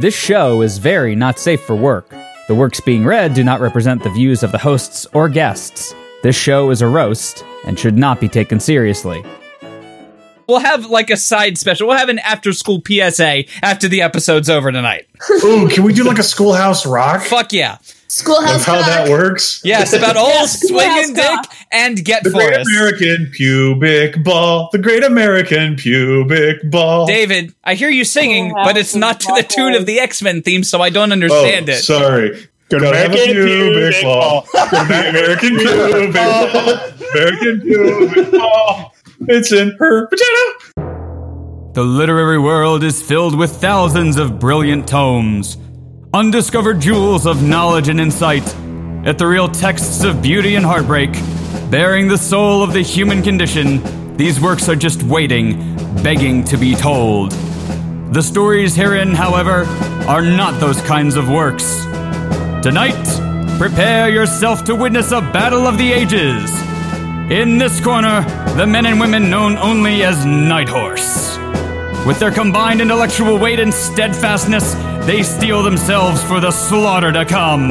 This show is very not safe for work. The works being read do not represent the views of the hosts or guests. This show is a roast and should not be taken seriously. We'll have like a side special. We'll have an after school PSA after the episode's over tonight. Ooh, can we do like a schoolhouse rock? Fuck yeah. Schoolhouse rock. Of how that works? Yes, about old Yes, swinging dick Schoolhouse and get The Great Forest. American Pubic Ball. The Great American Pubic Ball. David, I hear you singing, Schoolhouse but it's not to the Rock. tune of the X Men theme, so I don't oh, understand it. sorry. Good Gotta have a American pubic pubic ball. ball. Good American pubic ball. American pubic ball. It's in her vagina. The literary world is filled with thousands of brilliant tomes, undiscovered jewels of knowledge and insight, ethereal texts of beauty and heartbreak, bearing the soul of the human condition. These works are just waiting, begging to be told. The stories herein, however, are not those kinds of works. Tonight, prepare yourself to witness a battle of the ages. In this corner, the men and women known only as Night Horse. With their combined intellectual weight and steadfastness, they steel themselves for the slaughter to come.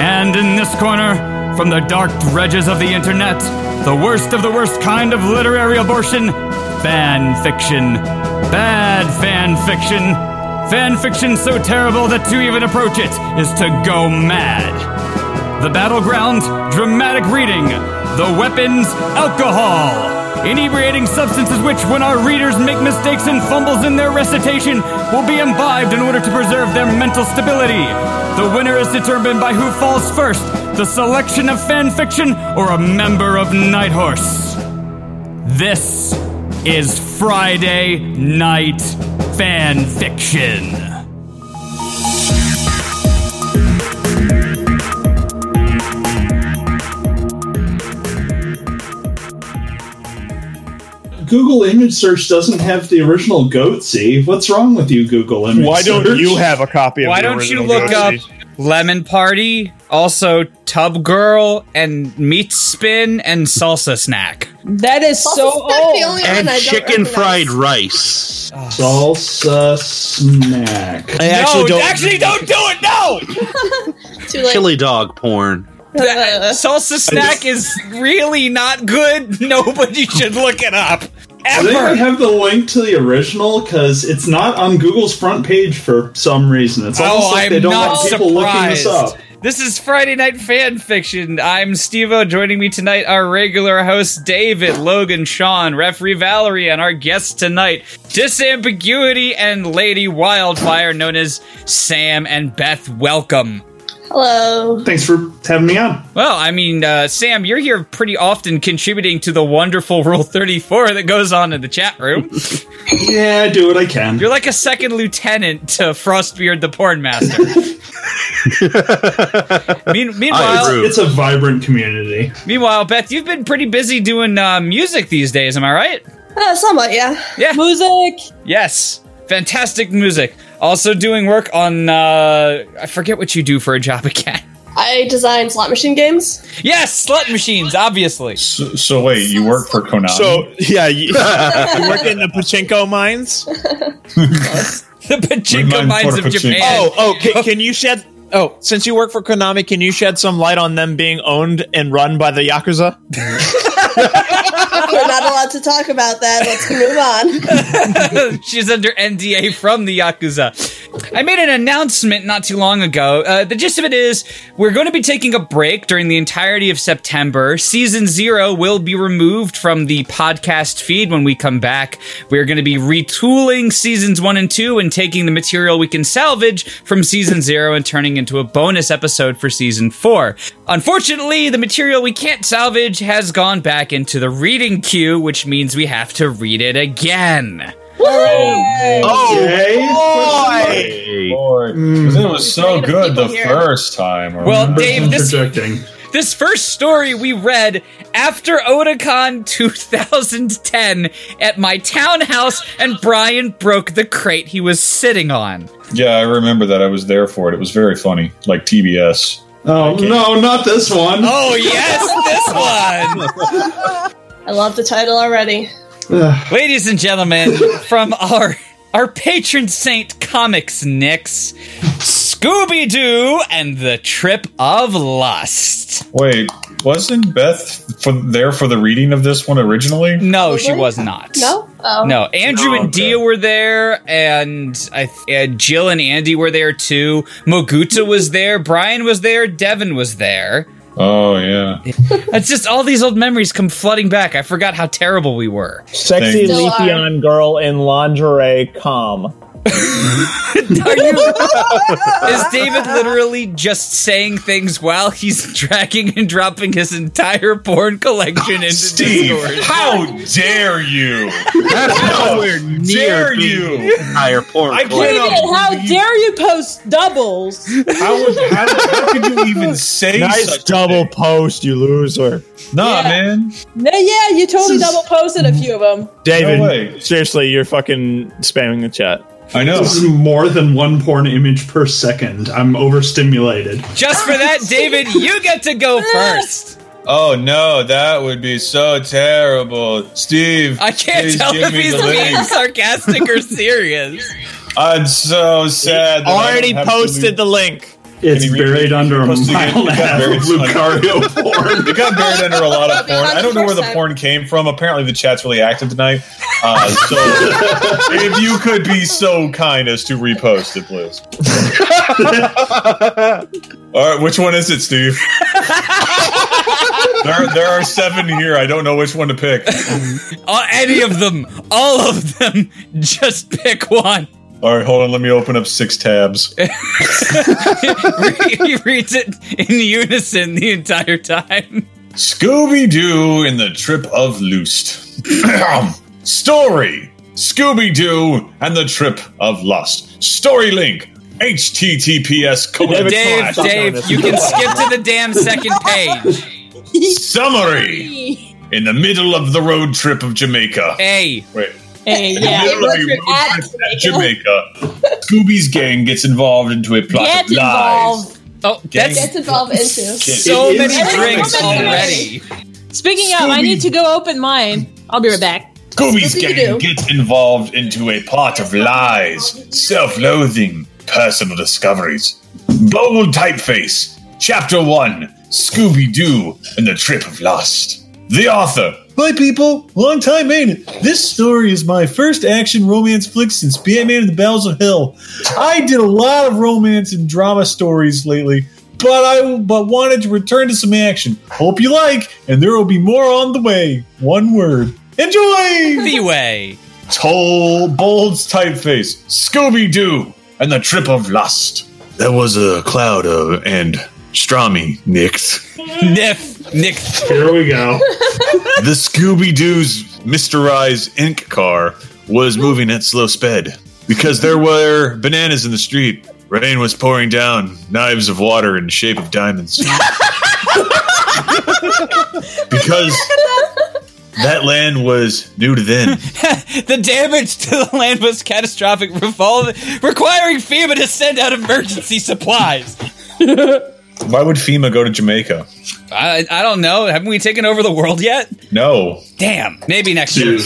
And in this corner, from the dark dredges of the internet, the worst of the worst kind of literary abortion fan fiction. Bad fan fiction. Fan fiction so terrible that to even approach it is to go mad. The battleground, dramatic reading. The weapons, alcohol. Inebriating substances which, when our readers make mistakes and fumbles in their recitation, will be imbibed in order to preserve their mental stability. The winner is determined by who falls first the selection of fan fiction or a member of Night Horse. This is Friday Night Fan Fiction. Google image search doesn't have the original Goatse. What's wrong with you, Google image Why don't search? you have a copy of Why the don't you original look up Lemon Party, also Tub Girl, and Meat Spin and Salsa Snack? That is so Also, the old. only one and I don't chicken fried rice. salsa snack? I actually no, don't. actually don't do it. No, Too late. Chili dog porn. That- Salsa Snack is really not good. Nobody should look it up Does anyone ever. have the link to the original? Because it's not on Google's front page for some reason. It's almost Oh, like I'm they don't not want people looking this up. This is Friday Night Fan Fiction. I'm Stevo. Joining me tonight, our regular host David, Logan, Sean, referee Valerie, and our guest tonight, Disambiguity and Lady Wildfire, known as Sam and Beth. Welcome. Hello. Thanks for having me on. Well, I mean, uh, Sam, you're here pretty often contributing to the wonderful Rule 34 that goes on in the chat room. Yeah, I do what I can. You're like a second lieutenant to Frostbeard the Porn Master. Mean- meanwhile. It's a vibrant community. meanwhile, Beth, you've been pretty busy doing uh, music these days. Am I right? Uh, somewhat, yeah. Yeah. Music. Yes. Fantastic music. Also doing work on. Uh, I forget what you do for a job again. I design slot machine games. Yes, slot machines, obviously. So, so wait, you work for Konami? So yeah, you, you work in the pachinko mines. The Pachinko Remind Mines of of Pachinko. Japan. Oh, oh, can, can you shed? Oh, since you work for Konami, can you shed some light on them being owned and run by the yakuza? We're not allowed to talk about that. Let's move on. She's under NDA from the Yakuza. I made an announcement not too long ago. Uh, the gist of it is we're going to be taking a break during the entirety of September. Season zero will be removed from the podcast feed when we come back. We're going to be retooling seasons one and two and taking the material we can salvage from season zero and turning into a bonus episode for season four. Unfortunately, the material we can't salvage has gone back into the reading queue, which means we have to read it again. Oh, Hey, boy, 'Cause mm. it was so good the here. first time. Well. Dave, this this first story we read after Otakon 2010 at my townhouse, and Brian broke the crate he was sitting on. yeah, I remember that. I was there for it. It was very funny, like TBS. Oh no, not this one. Oh yes, this one, I love the title already. Ugh. ladies and gentlemen, from our our patron saint comics, Nix. Scooby Doo and the Trip of Lust. Wait, wasn't Beth for, there for the reading of this one originally? No, she was not. No? Oh. No, Andrew Oh, and. Dia were there, and I th- uh, Jill and Andy were there too. Moguta was there, Brian was there, Devin was there. Oh yeah. It's just all these old memories come flooding back. I forgot how terrible we were. Sexy Thanks. Leafeon girl in lingerie, calm. Are you- is David literally just saying things while he's dragging and dropping his entire porn collection into Steve, Discord? how dare you? That's nowhere dare near you? the entire porn. I collection. cannot David, how dare you post doubles? How, was, how, how could you even say Nice such double thing? post, you loser. Nah, Yeah. man. No, yeah, you totally double posted a few of them. David, No seriously, you're fucking spamming the chat. I know. This is more than one porn image per second. I'm overstimulated. Just for that, David, you get to go first. Oh no, that would be so terrible, Steve. I can't tell give if he's being link. sarcastic or serious. I'm so sad. that I Already don't have to posted leave- the link. It's Can you read buried under a Posted mile and a half of under- Lucario porn. It got buried under a lot of porn. I don't know where the porn came from. Apparently, the chat's really active tonight. Uh, so, if you could be so kind as to repost it, please. All right, which one is it, Steve? there, there are seven here. I don't know which one to pick. Uh, any of them, all of them, just pick one. All right, hold on. Let me open up six tabs. he reads it in unison the entire time. Scooby Doo in the Trip of Lust. Story Scooby Doo and the Trip of Lust. Story link HTTPS colon Dave, Dave, you can skip to the damn second page. summary. In the middle of the road trip of Jamaica. A. Wait. Hey, yeah. middle of Road trip at Jamaica, Scooby's gang gets involved into a plot Get of lies. involved. Oh, Gang- that's Gets involved into. so It many is drinks comedy. already. Speaking of, I need to go open mine. I'll be right back. Scooby's Scooby-Doo. gang gets involved into a plot of lies, self-loathing, personal discoveries. Bold typeface. Chapter 1. Scooby-Doo and the Trip of Lust. The author. Hi people, long time ain't it? This story is my first action romance flick since Batman and the Battles of Hell. I did a lot of romance and drama stories lately, but I but wanted to return to some action. Hope you like, and there will be more on the way. One word. Enjoy! The way. Tall, bold typeface, Scooby Doo, and the Trip of Lust. There was a cloud of and Strami nicked. Niff. Nick. Here we go. the Scooby Doo's Mysterized Ink car was moving at slow speed because there were bananas in the street. Rain was pouring down, knives of water in the shape of diamonds. because that land was new to then. The damage to the land was catastrophic, requiring FEMA to send out emergency supplies. Why would FEMA go to Jamaica? I, I don't know. Haven't we taken over the world yet? No. Damn. Maybe next year.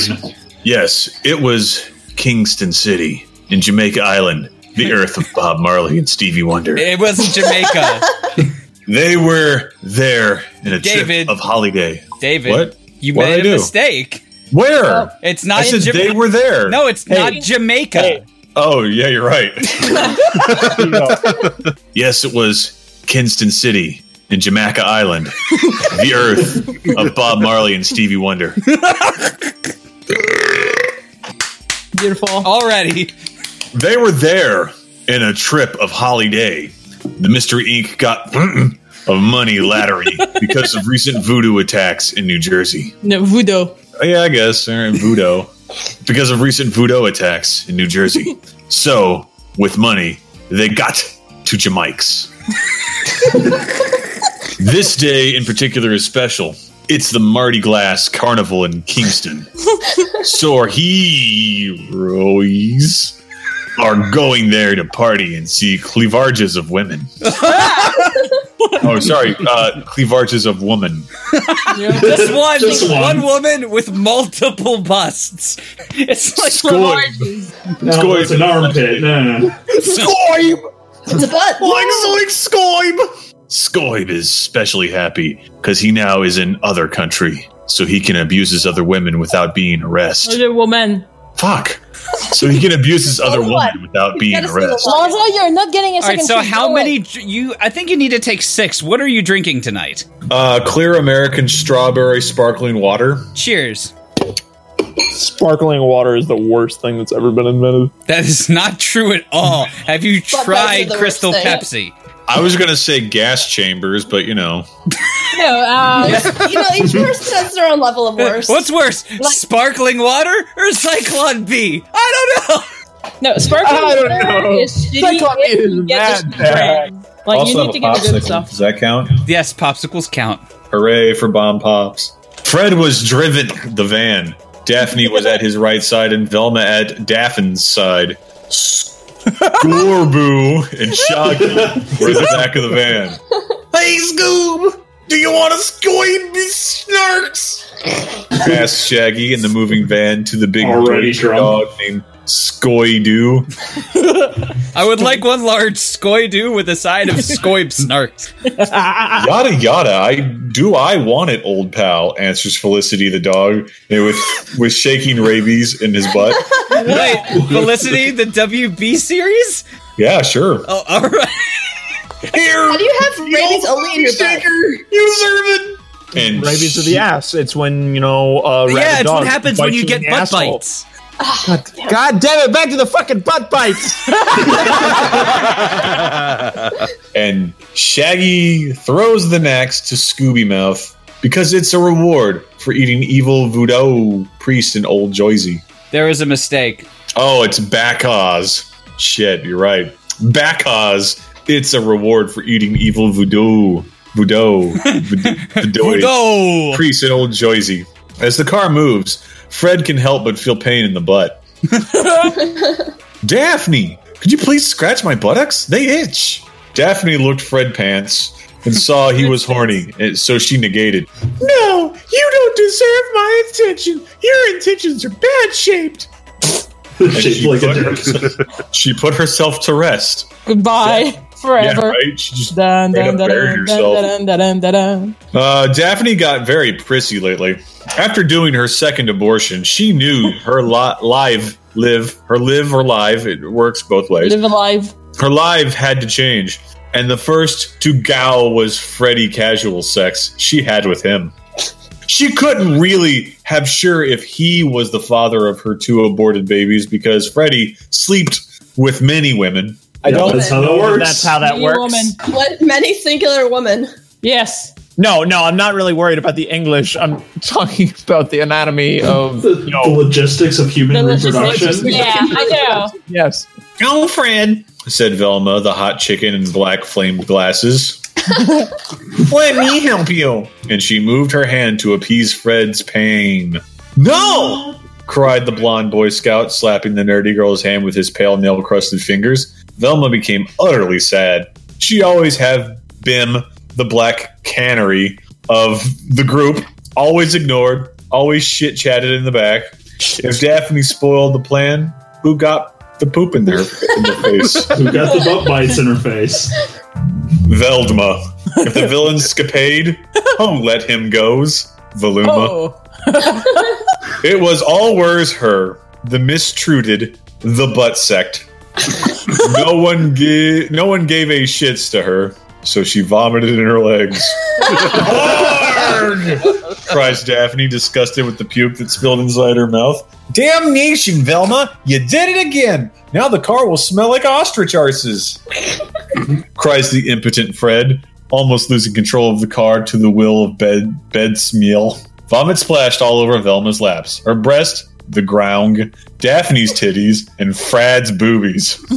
Yes, it was Kingston City in Jamaica Island, the earth of Bob Marley and Stevie Wonder. It wasn't Jamaica. They were there in a David. trip of holiday. David. What? You What'd made I a do? mistake. Where? It's not I in said Jamaica. they were there. No, it's not Jamaica. Hey. Oh, yeah, you're right. Yes, it was Kingston City in Jamaica Island, the earth of Bob Marley and Stevie Wonder. Beautiful. Already. They were there in a trip of holiday. The Mystery Inc. got of money lattering because of recent voodoo attacks in New Jersey. No, voodoo. Oh, yeah, I guess. All right, voodoo. because of recent voodoo attacks in New Jersey. so, with money, they got to Jamaica's. this day in particular is special. It's the Mardi Glass Carnival in Kingston. so are heroes. are going there to party and see cleavages of women. oh, sorry, uh, cleavages of woman. Just one, Just one. one. woman with multiple busts. It's like Scoib. No, it's an armpit. No, no, no. Scoib! It's a butt. Like Zoink Scoib! Scoib is especially happy because he now is in other country, so he can abuse his other women without being arrested. Other woman. Fuck. So he can abuse his other what? woman without being gotta say the arrested. line. Lonzo, you're not getting a All second right, so chance. how Go many away. dr- you? I think you need to take six. What are you drinking tonight? Uh, clear American strawberry sparkling water. Cheers. Sparkling water is the worst thing that's ever been invented. That is not true at all. Have you tried Crystal. Pepsi? I was gonna say gas chambers, but you know, No, uh, You know, each person has their own level of worst. What's worse, Like- sparkling water or Zyklon B? I don't know. no, sparkling I don't water know. is shitty Cyclone if is you bad, the bad. brand. Like, you need to get the good stuff. Does that count? Yes, popsicles count. Hooray for bomb pops. Fred was driven the van. Daphne was at his right side and Velma at Daphne's side. Scorboo and Shaggy were at the back of the van. Hey, Scoob! Do you want to scoib me snarks? Asked Shaggy in the moving van to the big Already British dog named Skoidoo. I would like one large skoidoo with a side of skoib snarks. Yada yada. I do. I want it, old pal. Answers Felicity the dog, with with shaking rabies in his butt. Wait, Felicity, the WB series? Yeah, sure. Oh, all right. Here, How do you have rabies only in your butt? you servant. And Rabies of the ass. It's when you know. Uh, yeah, rabid it's what happens when you get butt asshole. bites. God damn it! Back to the fucking butt bites. and Shaggy throws the axe to Scooby Mouth because it's a reward for eating evil voodoo priest and old Joyzy. There was a mistake. Oh, it's Bakaz. Shit, you're right. Bakaz. It's a reward for eating evil voodoo. Voodoo. Voodoo. voodoo. Voodoo! Priest and old Joyzy. As the car moves, Fred can help but feel pain in the butt. Daphne, could you please scratch my buttocks? They itch. Daphne looked Fred pants and saw he was horny, so she negated. No, you don't deserve my attention. Your intentions are bad shaped. She, like put dick. she put herself to rest. Goodbye. Yeah, Forever. right? She just Dun, straight dun, dun, buried dun, herself. dun, dun, dun, dun, dun. Uh, Daphne got very prissy lately. After doing her second abortion, she knew her li- live, live, her live or live, it works both ways. Live alive. Her live had to change. And the first to gow was Freddy casual sex she had with him. She couldn't really have sure if he was the father of her two aborted babies because Freddy slept with many women. I Yeah, don't that's how that works. That's how that Many works. woman. What many singular woman? Yes. No, no, I'm not really worried about the English. I'm talking about the anatomy of The, you know. the logistics of human The logistics. reproduction. Yeah, I know. yes. Oh, Fred, said Velma, the hot chicken in black flamed glasses. Let me help you. And she moved her hand to appease Fred's pain. No! cried the blonde Boy Scout, slapping the nerdy girl's hand with his pale nail crusted fingers. Velma became utterly sad. She always had been the black canary of the group, always ignored, always shit chatted in the back. If Daphne spoiled the plan, who got the poop in their, in their face? Who got the butt bites in her face? Veldma. If the villain scapade, oh, let him goes. Voluma. Oh. It was all where's her, the mistruded, the butt sect. No one gave no one gave a shits to her, so she vomited in her legs. Cries Daphne, disgusted with the puke that spilled inside her mouth. Damnation, Velma! You did it again! Now the car will smell like ostrich arses! cries the impotent Fred, almost losing control of the car to the will of bed bed meal. Vomit splashed all over Velma's laps, her breast, the ground, Daphne's titties, and Frad's boobies.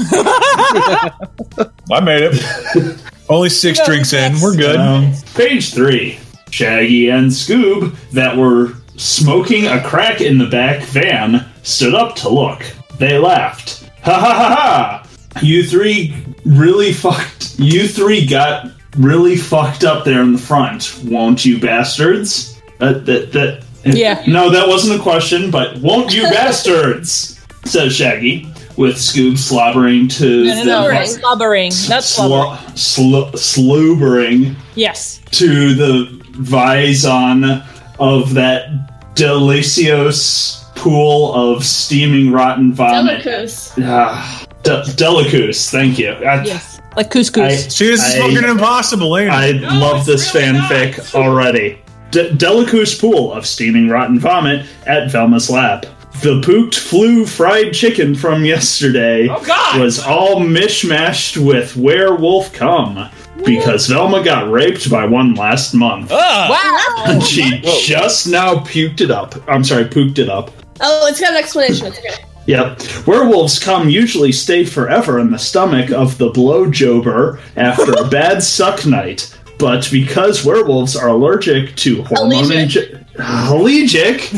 I made it. Only six drinks in. We're good. Um, page three. Shaggy and Scoob, that were smoking a crack in the back van, stood up to look. They laughed. Ha ha ha ha! You three really fucked. You three got really fucked up there in the front, won't you, bastards? That that that. Yeah. No, that wasn't a question, but won't you, bastards? Says Shaggy, with Scoob slobbering to No, no, no. the Not slobbering. Not slobbering. slo- slo- slobbering Yes. to the Vizon of that delicious pool of steaming rotten vomit. Delicose. Ah, De- Delicus, thank you. I, Yes. Like couscous. I, See, this is I- fucking impossible, ain't I it? love this fanfic already. De- Delicus pool of steaming rotten vomit at Velma's lap. The pooked flu fried chicken from yesterday Oh, God! was all mishmashed with werewolf cum because Velma got raped by one last month. Ugh. wow. And she just now puked it up. I'm sorry, pooked it up. Oh, it's got an explanation. It's okay. Yep. Werewolves come usually stay forever in the stomach of the blowjober after a bad suck night. But because werewolves are allergic to hormone Allergic. inje- allergic,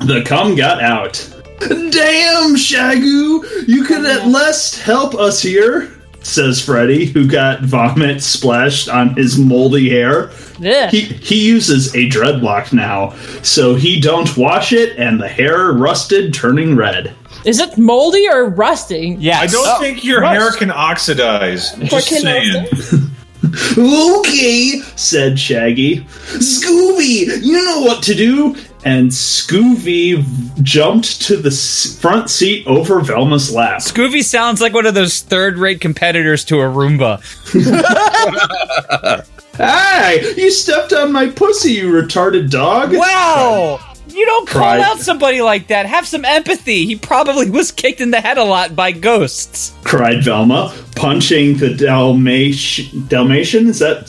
the cum got out. Damn, Shagu, you could at least help us here, says Freddy, who got vomit splashed on his moldy hair. Ugh. He he uses a dreadlock now, so he don't wash it, and the hair rusted, turning red. Is it moldy or rusting? Yes. I don't oh. think your hair can oxidize. Just can saying. Okay, said Shaggy. Scooby, you know what to do. And Scooby jumped to the front seat over Velma's lap. Scooby sounds like one of those third-rate competitors to a Roomba. Hey, you stepped on my pussy, you retarded dog. Wow! You don't call Cried. out somebody like that. Have some empathy. He probably was kicked in the head a lot by ghosts. cried Velma, punching the Dalmatian. Dalmatian? Is that.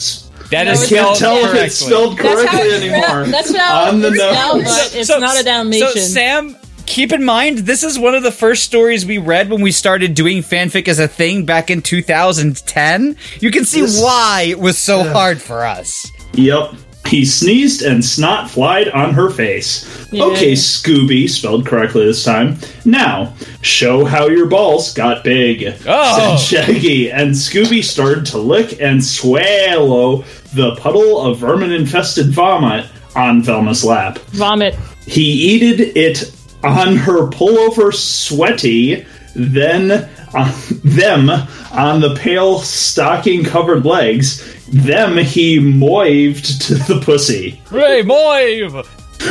That I can't spelled tell if it's spelled That's how correctly it's anymore. spelled. That's how On the it's spelled, nose. but it's not a Dalmatian. So, Sam, keep in mind, this is one of the first stories we read when we started doing fanfic as a thing back in 2010. You can see This- why it was so hard for us. Yep. He sneezed and snot flied on her face. Yeah. Okay, Scooby, spelled correctly this time. Now, show how your balls got big. Oh. Said Shaggy, and Scooby started to lick and swallow the puddle of vermin infested vomit on Velma's lap. Vomit. He eated it on her pullover sweaty, then uh, them on the pale stocking covered legs. Them he moived to the pussy. Hey, Moive!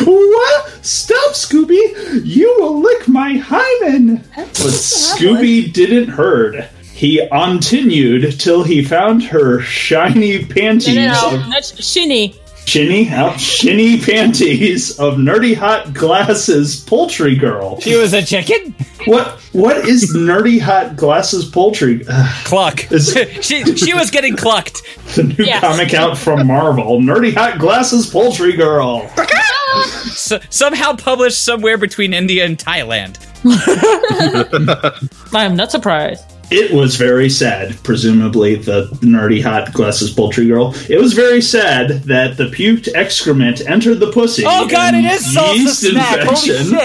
What? Stop, Scooby! You will lick my hymen! But Scooby didn't heard. He continued till he found her shiny panties No, no, of. That's shinny. Shinny, out shinny panties of nerdy hot glasses poultry girl. She was a chicken? What what is nerdy hot glasses poultry? Ugh, Cluck. Is- she, she was getting clucked. the new Yes. comic out from Marvel. Nerdy hot glasses poultry girl. S somehow published somewhere between India and Thailand. I am not surprised. It was very sad, presumably the nerdy hot glasses poultry girl. It was very sad that the puked excrement entered the pussy. Oh god, it is yeast infection!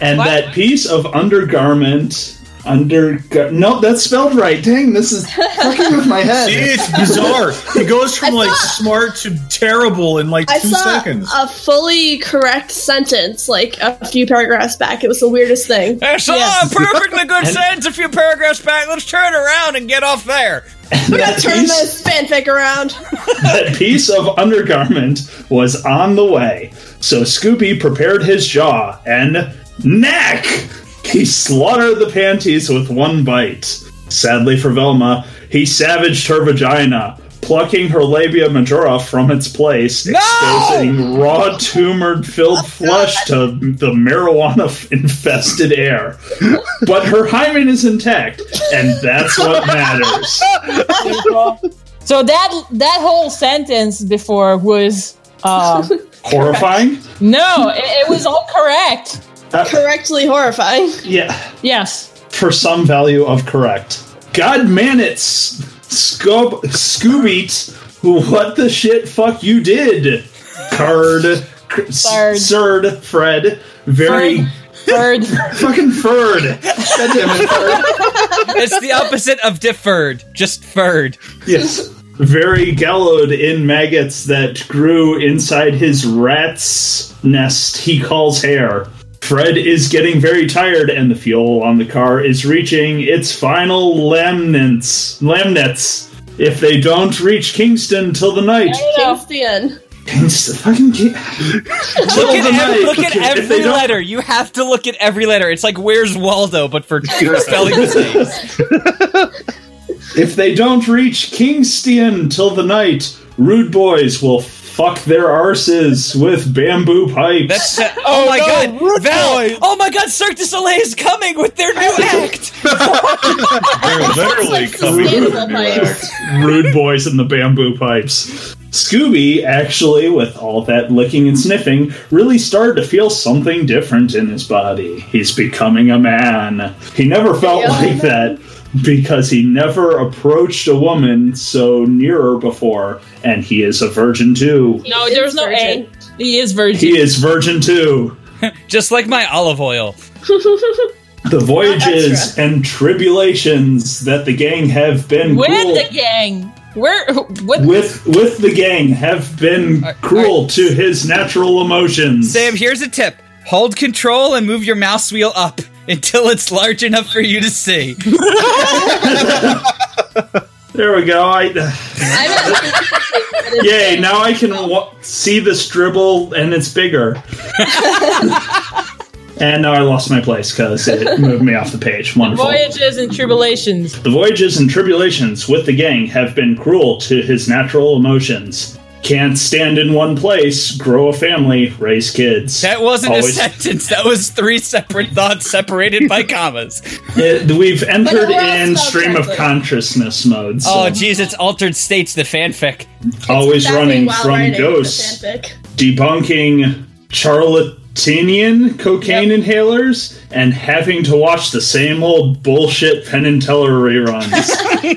And that piece of undergarment under no, that's spelled right. Dang, this is fucking with my head. See, it's bizarre. It goes from like smart to terrible in like I two saw seconds. a fully correct sentence like a few paragraphs back. It was the weirdest thing. There's a perfectly good sentence a few paragraphs back. Let's turn around and get off there. We gotta turn piece, this fanfic around. that piece of undergarment was on the way. So Scoopy prepared his jaw and neck. He slaughtered the panties with one bite. Sadly for Velma, he savaged her vagina, plucking her labia majora from its place, exposing raw tumored, filled flesh to the marijuana-infested air. But her hymen is intact, and that's what matters. So that that whole sentence before was uh, Horrifying? no, it, it was all correct. Correctly horrifying. Yeah. Yes. for some value of correct. God man, it's Scoob Scoobeat. What the shit? Fuck you did, Card, Card. Sird, Fred. Very, Bird. Fucking furred. God damn it, furred. It's the opposite of deferred, just furred. Yes. Very gallowed in maggots that grew inside his rat's nest he calls hair. Fred is getting very tired, and the fuel on the car is reaching its final lamnets. Lamnets. If they don't reach Kingston till the night, Kingston. Kingston, fucking Ki- Look at, the ev- night. look at every letter. You have to look at every letter. It's like Where's Waldo, but for, for spelling mistakes. If they don't reach Kingston till the night, rude boys will fuck their arses with bamboo pipes. That's uh, oh, my no, god, Rude Val! Boy. Oh my god, Cirque du Soleil is coming with their new act. They're literally like coming with sustainable a new pipes. act. rude boys in the bamboo pipes. Scooby, actually, with all that licking and sniffing, really started to feel something different in his body. He's becoming a man. He never felt Yeah. like that because he never approached a woman so nearer before, and he is a virgin too. No, there's no A. He is virgin. He is virgin too. Just like my olive oil. The voyages and tribulations that the gang have been With cruel- the gang. Where? What? with with the gang have been cruel to his natural emotions. Sam, here's a tip. Hold control and move your mouse wheel up until it's large enough for you to see. There we go. I, yay! Now I can wa- see this dribble, and it's bigger. and now I lost my place because it moved me off the page. Wonderful. Voyages and tribulations. The voyages and tribulations with the gang have been cruel to his natural emotions. Can't stand in one place, grow a family, raise kids. That wasn't Always- a sentence. That was three separate thoughts separated by commas. It- we've entered in stream of consciousness mode. Oh, so Oh, jeez, it's altered states, the fanfic. always running from writing ghosts. debunking charlatanian cocaine inhalers and having to watch the same old bullshit Penn and Teller reruns.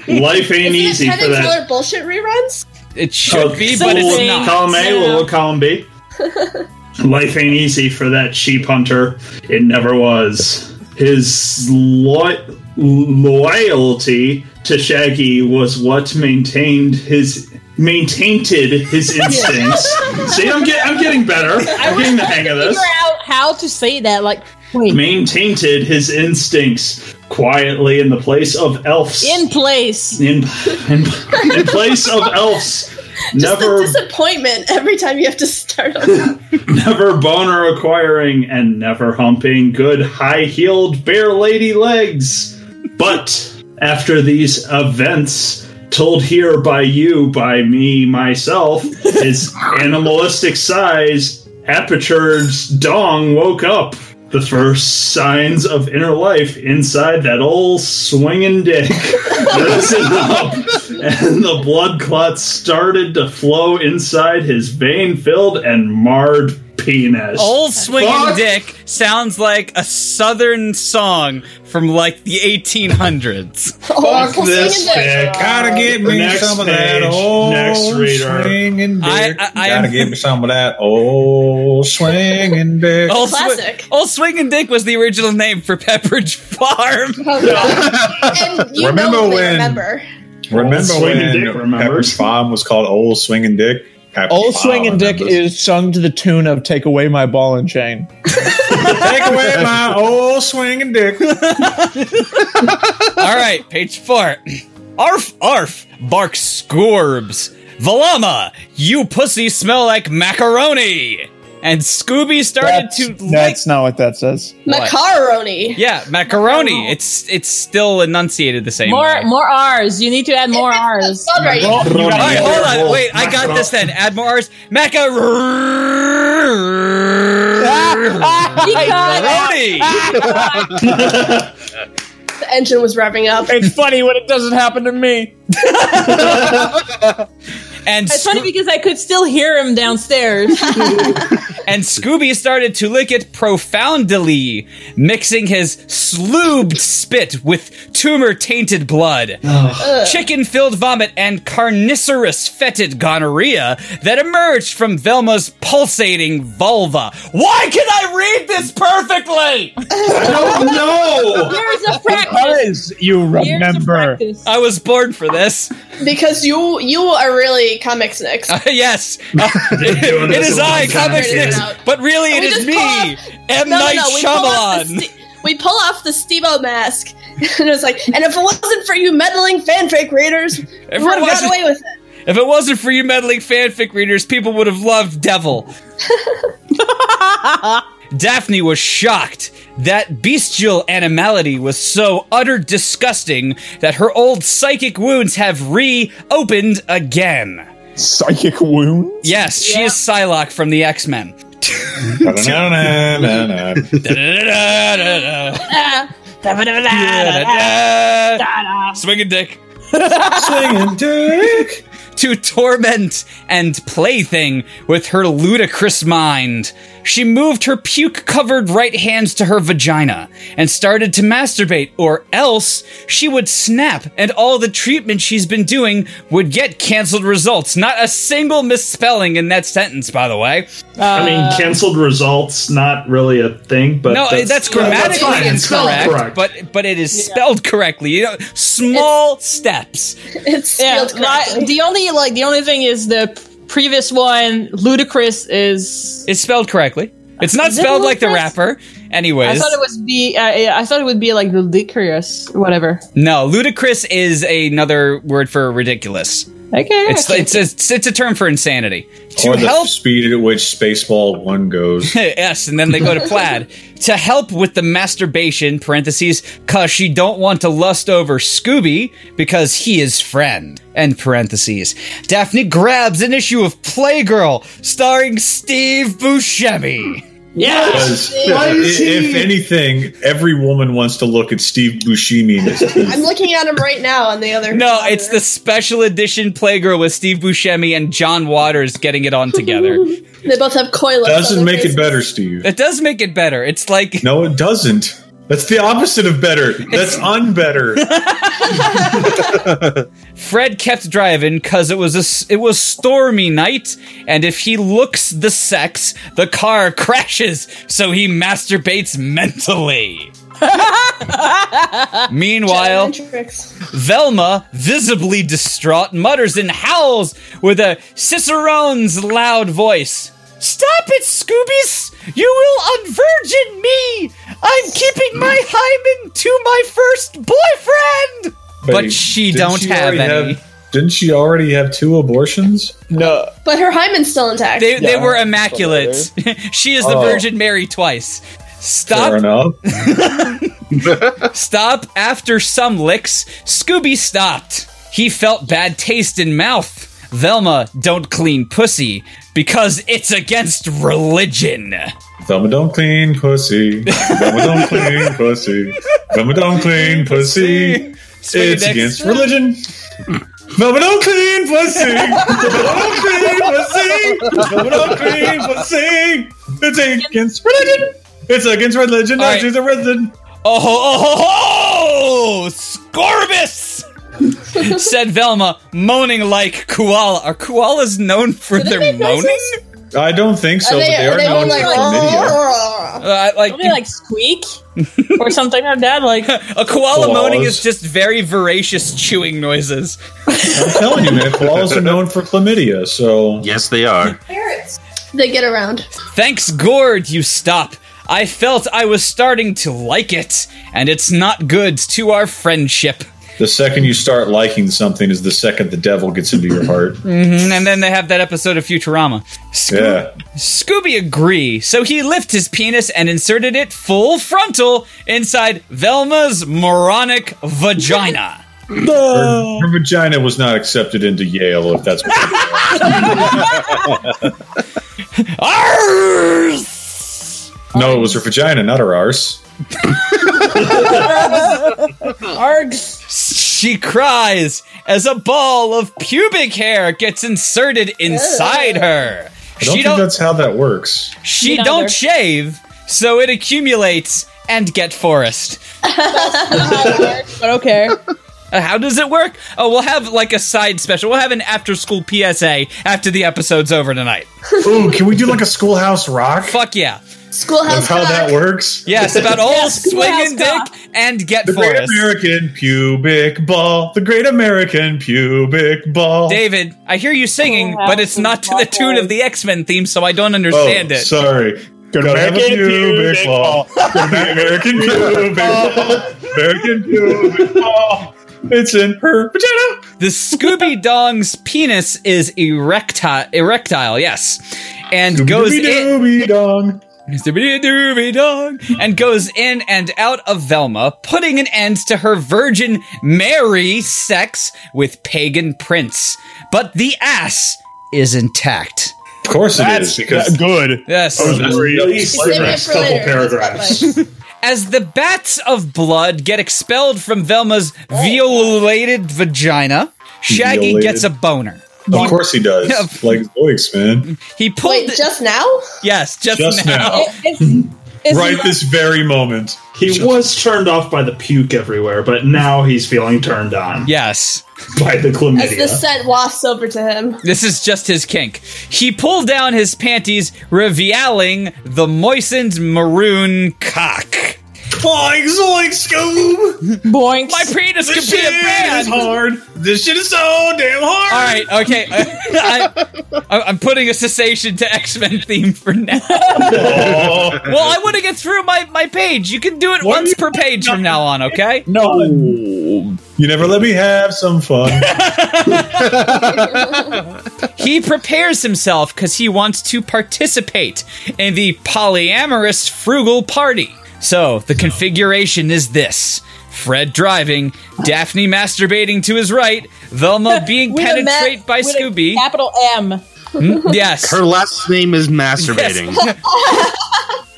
Life ain't Is easy it Penn for and that. Teller bullshit reruns? It should Oh, be, but it's something. not. Column A, Yeah. little column B. Life ain't easy for that sheep hunter. It never was. His lo- loyalty to Shaggy was what maintained his maintained his instincts. See, I'm, get, I'm getting better. I'm getting the hang of this. Figure out how to say that. Like, wait. maintained his instincts quietly in the place of elves. In place. in, in, in place of elves. Just Never, the disappointment every time you have to start over. never boner acquiring and never humping good high heeled bare lady legs. But after these events, told here by you, by me, myself, his animalistic size, aperture's dong woke up. The first signs of inner life inside that old swinging dick risen up, and the blood clots started to flow inside his vein-filled and marred penis. Old Swinging Fuck. Dick sounds like a southern song from like the 1800s. Fuck this dick. Gotta get me Next some of that page. old Next reader. swinging dick. I- I- I Gotta am- get me some of that old swinging dick. Old, Swi- Classic. Old Swinging Dick was the original name for Pepperidge Farm. Oh, and you Remember know they when- remember. Remember Swinging when Dick remembers. Pepper's farm was called Old Swinging Dick? Pepper's Old Farm Swinging Dick is sung to the tune of "Take Away My Ball and Chain." Take away my old swinging dick. All right, page four. Arf, arf, bark scorbs. Valama, you pussy smell like macaroni. And Scooby started That's, to lick. that's not what that says. Macaroni. Yeah, macaroni. It's it's still enunciated the same More, way. more R's. You need to add more R's. Right. All right, hold on. Wait, I got this then. Add more R's. Macaroni. The engine was revving up. It's funny when it doesn't happen to me. And It's funny because I could still hear him downstairs. and Scooby started to lick it profoundly, mixing his sloobed spit with tumor tainted blood, chicken filled vomit, and carnivorous fetid gonorrhea that emerged from Velma's pulsating vulva. Why can I read this perfectly? no! Years of practice. Because you Years of remember. practice. I was born for this. Because you you are really comics Nix. yes, it this is a I. Comics Figured Nix, but really it We is just me, pull off- M. No, no, Night no. We pull, off the Shyamalan. We pull off the Stevo mask, and it's like, and if it wasn't for you meddling fanfic readers, we it would have wasn't- away with it. If it wasn't for you meddling fanfic readers, people would have loved Devil. Daphne was shocked. That bestial animality was so utter disgusting that her old psychic wounds have reopened again. Psychic wound? Yes, she is Psylocke from the X Men. Swinging dick. Swinging dick. To torment and plaything with her ludicrous mind. She moved her puke covered right hands to her vagina and started to masturbate, or else she would snap and all the treatment she's been doing would get canceled results. Not a single misspelling in that sentence, by the way. I mean, uh, canceled results, not really a thing, but no, that's, grammatically fine. It's spelled incorrect, correct. but but it is spelled correctly. You know, small steps. It's Yeah, spelled like, correctly. the only like the only thing is the p- previous one, ludicrous is. It's spelled correctly. It's not Is spelled like the rapper. Anyways, I thought it was be. Uh, I thought it would be like ludicrous, whatever. No, ludicrous is another word for ridiculous. Okay, It's okay. it's a, it's a term for insanity. To Or the help speed at which Spaceball 1 goes. yes, and then they go to plaid. to help with the masturbation, parentheses, cause she don't want to lust over Scooby because he is friend. End parentheses. Daphne grabs an issue of Playgirl starring Steve Buscemi. Because Why is he- if anything, every woman wants to look at Steve Buscemi in his teeth. I'm looking at him right now on the other. No, monitor. it's the special edition Playgirl with Steve Buscemi and John Waters getting it on together. They both have coilets. Doesn't make faces. it better, Steve. It does make it better. It's like No, it doesn't. That's the opposite of better. That's unbetter. Fred kept driving because it was a s- it was stormy night, and if he looks the sex, the car crashes, so he masturbates mentally. Meanwhile, Velma, visibly distraught, mutters and howls with a Cicerone's loud voice. Stop it, Scoobies! You will unvirgin me! I'm keeping my hymen to my first boyfriend! But she don't she have already any. have- didn't she already have two abortions? No. But her hymen's still intact. They, they were immaculate. she is the Oh. Virgin Mary twice. Fair Stop! enough. Stop! After some licks, Scooby stopped. He felt bad taste in mouth. Velma, don't clean pussy because it's against religion. Velma don't clean pussy. Velma don't clean pussy. Velma don't clean pussy. Swing It's dicks. against religion. Velma don't clean pussy. Velma don't clean pussy. Velma don't clean pussy. It's against religion. It's against religion. All No, right. she's a religion. Oh, ho, ho, ho, ho! Scorbus! said Velma, moaning like koala. Are koalas known for their moaning? noises? I don't think so, Are they, but they are are they known like, for chlamydia. Uh, like Don't they like squeak or something like that? Like a koala Koalas. moaning is just very voracious chewing noises. I'm telling you, man, koalas are known for chlamydia, so Yes, they are. they get around. Thanks, Gord, you stop. I felt I was starting to like it, and it's not good to our friendship. The second you start liking something is the second the devil gets into your heart. Mm, And then they have that episode of Futurama. Sco- Yeah. Scooby agree, so he lifted his penis and inserted it full frontal inside Velma's moronic vagina. Her, her vagina was not accepted into Yale, if that's what Arrgh! No, it was her vagina, not her arse. Args. She cries as a ball of pubic hair gets inserted inside her. I don't She think don't that's how that works. she don't shave, so it accumulates and get forest. But okay. Uh, How does it work? Oh, we'll have like a side special. We'll have an after school PSA after the episode's over tonight. Ooh, can we do like a schoolhouse rock? Fuck yeah. Schoolhouse Of how Rock. that works? Yes, about old Yes, swinging Schoolhouse dick and get The Great forest. American Pubic Ball. The Great American Pubic Ball. David, I hear you singing, Schoolhouse but it's not to the tune of the X Men theme, so I don't oh, understand it. sorry. Gotta have a American pubic pubic ball. American pubic ball. American pubic ball. It's in her vagina. The Scooby Dong's penis is erectile, erectile, yes, and goes in. Scooby-Dooby dong. Scooby Dong, and goes in and out of Velma, putting an end to her Virgin Mary sex with pagan prince. But the ass is intact. Of course it is because good. Yes. At least for the Save it next for couple paragraphs. As the bats of blood get expelled from Velma's oh. violated vagina, Shaggy Violated. gets a boner. Of course he does. Yeah. Like Zoiks, man. He pulled. Wait, just now? yes, just, Just now. now. It's, it's Right this very moment. He was turned off by the puke everywhere, but now he's feeling turned on Yes. by the chlamydia. As the scent wafts over to him. This is just his kink. He pulled down his panties, revealing the moistened maroon cock. Boing, zoink, Scoob! boinks. My penis This could be shit a is band. hard. This shit is so damn hard. All right, okay. I, I'm putting a cessation to X Men theme for now. Oh. Well, I want to get through my, my page. You can do it once per page from now on, okay? No, You never let me have some fun. He prepares himself because he wants to participate in the polyamorous frugal party. So the configuration is this. Fred driving, Daphne masturbating to his right, Velma being With ma- penetrated by with a Scooby. Capital M. Hmm? yes. Her last name is masturbating.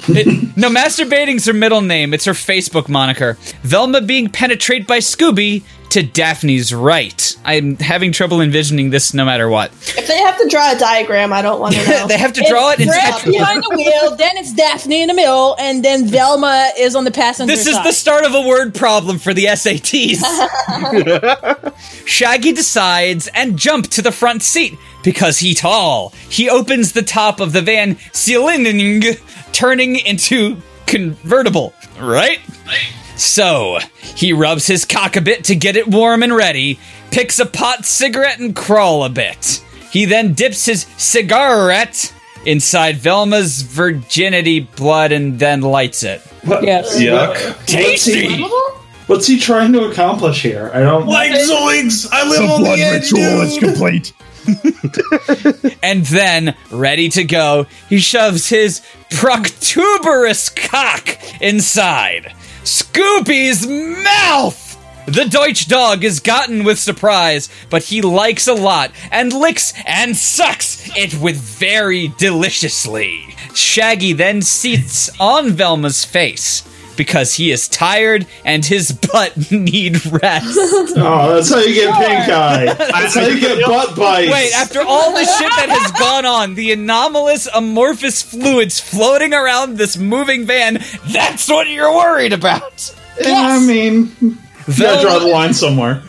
no, masturbating's her middle name. It's her Facebook moniker. Velma being penetrated by Scooby to Daphne's right. I'm having trouble envisioning this no matter what. If they have to draw a diagram, I don't want to know. they have to draw it in Fred Tetris. behind the wheel, then it's Daphne in the middle, and then Velma is on the passenger This is side. the start of a word problem for the SATs. Shaggy decides and jump to the front seat because he tall. He opens the top of the van, cylindering, turning into convertible. Right? So he rubs his cock a bit to get it warm and ready, picks a pot cigarette and crawl a bit. He then dips his cigarette inside Velma's virginity blood and then lights it. yes. yuck. Tasty! What's he trying to accomplish here? I don't. Like zoinks, I live on the edge. dude. complete. And then, ready to go, he shoves his proctuberous cock inside Scoopy's mouth! The Deutsch dog is gotten with surprise, but he likes a lot and licks and sucks it with very deliciously. Shaggy then seats on Velma's face because he is tired and his butt need rest. Oh, that's how you get pink eye. That's how you get butt bites. Wait, after all the shit that has gone on, the anomalous amorphous fluids floating around this moving van, that's what you're worried about. Yes. I mean, you gotta draw the line somewhere.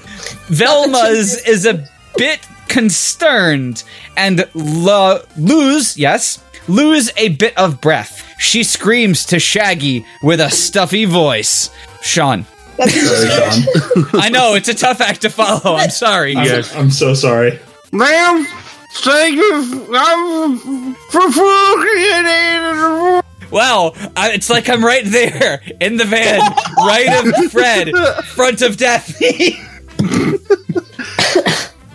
Velma's is a bit concerned and lo- lose, yes, lose a bit of breath. She screams to Shaggy with a stuffy voice. Sean. Sorry, Sean. I know, it's a tough act to follow. I'm sorry. I'm, I'm so sorry. Ma'am, thank you. I'm for Wow, I, it's like I'm right there in the van, right of Fred, front of Daphne.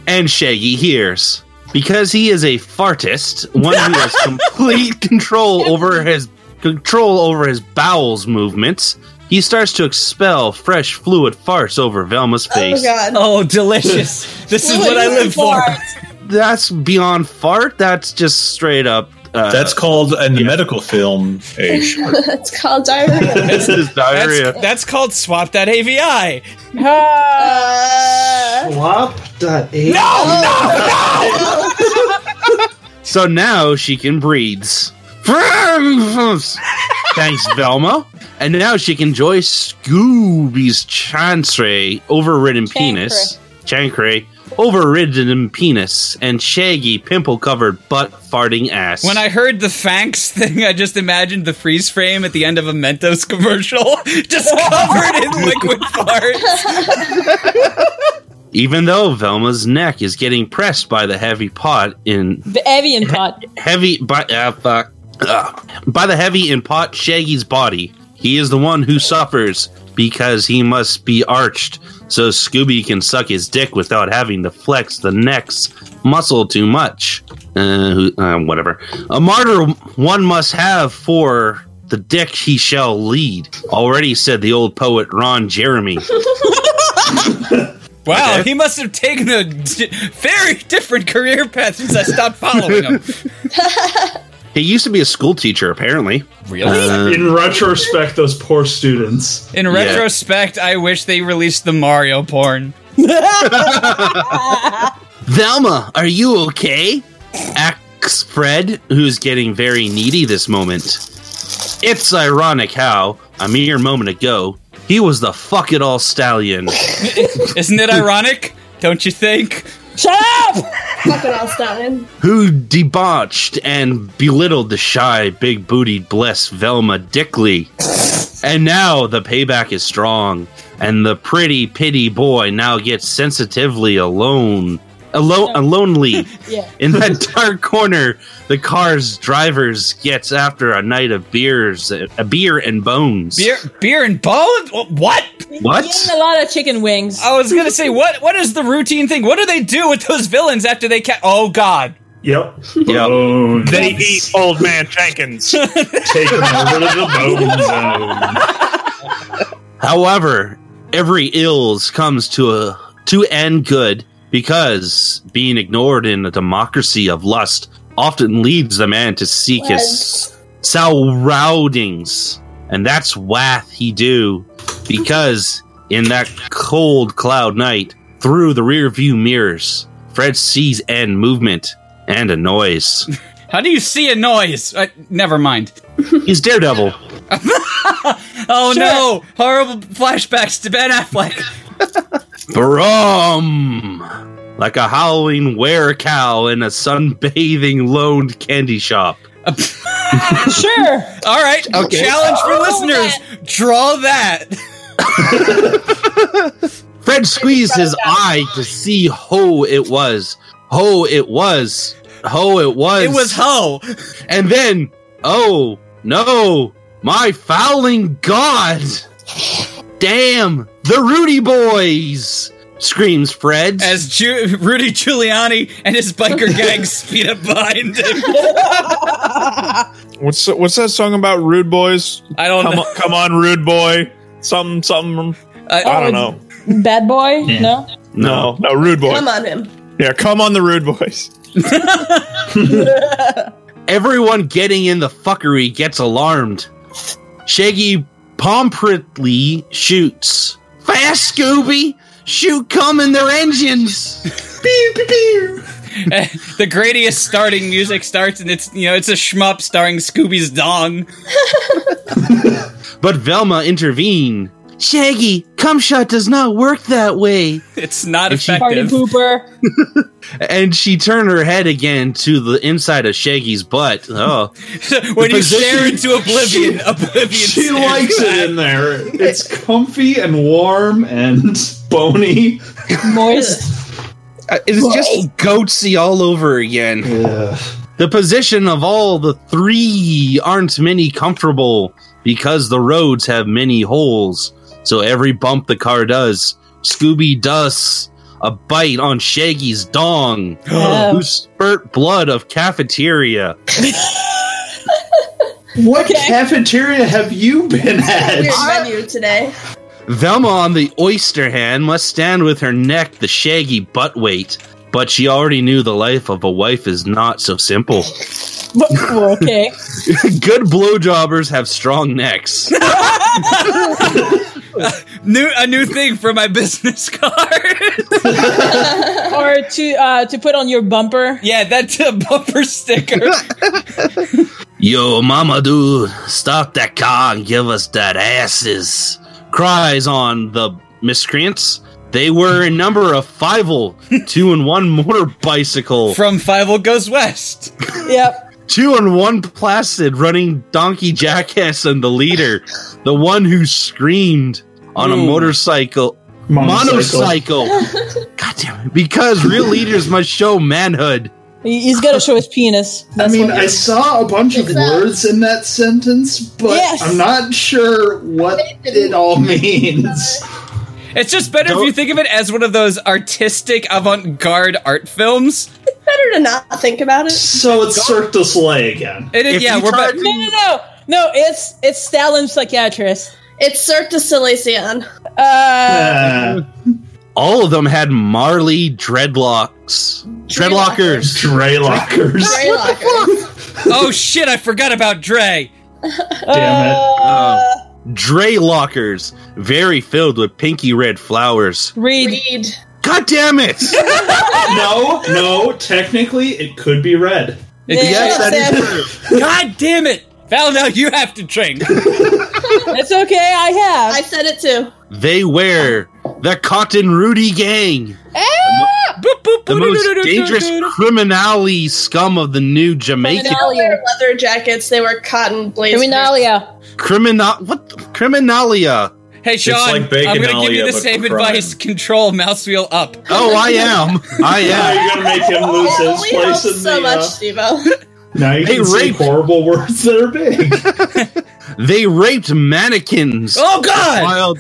And Shaggy hears. Because he is a fartist, one who has complete control over his control over his bowels movements, he starts to expel fresh fluid farts over Velma's Oh face. god. Oh, delicious. This is what I live for. That's beyond fart. That's just straight up Uh, That's called in the medical film a short. it's called diarrhea. this is diarrhea. That's, that's called swap.avi. Uh, Swap dot eight. So now she can breathe. Thanks, Velma. And now she can enjoy Scooby's Chancre, overridden penis. Chancre, overridden penis, and Shaggy, pimple covered butt farting ass. When I heard the Fanks thing, I just imagined the freeze frame at the end of a Mentos commercial, just covered in liquid farts. Even though Velma's neck is getting pressed by the heavy pot in The avian pot. heavy by uh, fuck, Ugh. by the heavy in pot Shaggy's body. He is the one who suffers because he must be arched so Scooby can suck his dick without having to flex the neck's muscle too much. Uh, uh, whatever. A martyr one must have for the dick he shall lead. Already said the old poet Ron Jeremy. Wow, Okay. he must have taken a d- very different career path since I stopped following him. He used to be a school teacher, apparently. Really? Uh, In retrospect, those poor students. In retrospect, I wish they released the Mario porn. Velma, are you okay? Asks Fred, who's getting very needy this moment. It's ironic how, a mere moment ago, he was the fuck it all stallion. Isn't it ironic? Don't you think? Shut up! fucking all stallion. who debauched and belittled the shy, big bootied, blessed Velma Dickley. And now the payback is strong, and the pretty, pity boy now gets sensitively alone. Alone, lonely. Yeah. In that dark corner, the car's drivers gets after a night of beers, a beer and bones. Beer, beer and bones? What? What? Eating a lot of chicken wings. I was gonna say, what? What is the routine thing? What do they do with those villains after they ca- Oh God! Yep. Yep. Bones. They eat Old Man Jenkins. Take them over the bone zone. However, every ills comes to a to end good because being ignored in a democracy of lust often leads the man to seek his surroundings, and that's wath he do because in that cold cloud night through the rear view mirrors, Fred sees end movement and a noise. How do you see a noise? Uh, never mind. He's Daredevil. Oh no! Horrible flashbacks to Ben Affleck. Brum! Like a howling were cow in a sunbathing loned candy shop. Sure. All right, Okay. challenge for Oh, listeners: draw that. Fred squeezed his eye to see who it was. Ho it was. Ho it was. It was Ho. And then, oh no, my fouling god! Damn, the Rudy Boys! Screams Fred. As Ju- Rudy Giuliani and his biker gang speed up behind him. What's what's that song about? Rude boys. I don't Come know. on, come on, rude boy. Something, something. I, I don't know. Bad boy? No. No, no, rude boy. Come on him. Yeah, come on, the rude boys. Everyone getting in the fuckery gets alarmed. Shaggy pompously shoots. Fast, Scooby! Shoot come in their engines! pew, pew, pew. the greatest starting music starts, and it's you know it's a shmup starring Scooby's dong. But Velma intervened. Shaggy, cum shot does not work that way. It's not And she- Party effective. pooper. And she turned her head again to the inside of Shaggy's butt. Oh, when you position- stare into oblivion, oblivion. She likes back. it in there. It's comfy and warm and bony. Moist. Uh, it's just Goatse all over again. Ugh. The position of all the three aren't many comfortable because the roads have many holes. So every bump the car does, Scooby does a bite on Shaggy's dong, Yeah. who spurt blood of cafeteria. What cafeteria have you been at? Weird menu today. Velma, on the oyster hand, must stand with her neck the shaggy butt weight. But she already knew the life of a wife is not so simple. okay. Good blowjobbers have strong necks. New a new thing for my business card. or to uh, to put on your bumper. yeah, that's a bumper sticker. Yo, mama dude, stop that car and give us that asses. Cries on the miscreants. They were a number of fivel, two and one motor bicycle, From Fievel Goes West. Yep. Two and one placid running donkey jackass and the leader, the one who screamed on a motorcycle. Monocycle. Monocycle. God damn it. Because real leaders must show manhood. He- He's got to show his penis. I mean, I saw a bunch of that- words in that sentence, but Yes. I'm not sure what it all means. It's just better if Don't- you think of it as one of those artistic avant-garde art films. It's Better to not think about it. So it's Cirque du Soleil again. It is, yeah, we're try back. no, no, no, no. It's it's Stalin psychiatrist. It's Cirque du Soleil. Uh, Uh, All of them had Marley dreadlocks. Dreadlockers. Dre lockers. Oh shit, I forgot about Dre. Damn it. uh, Dre lockers. Very filled with pinky red flowers. read. Read. God damn it! No, no, technically it could be red. yes, that Sam. is true. God damn it! Val, now you have to drink. It's okay. I have. I said it too. They wear the Cotton Rudy Gang. Boop, boop, The boop, most dangerous doo, doo. scum of the new Jamaican They leather jackets. They wear cotton blazers. Criminalia. criminal what criminalia. Hey Sean, like I'm gonna give you the same crime. advice. Control mouse wheel up. Oh, I am. I am. you're gonna make him lose his only place in so the. much, uh, Steve-O. now you Hey, can say horrible words that are big. They raped mannequins. Oh god! Defiled,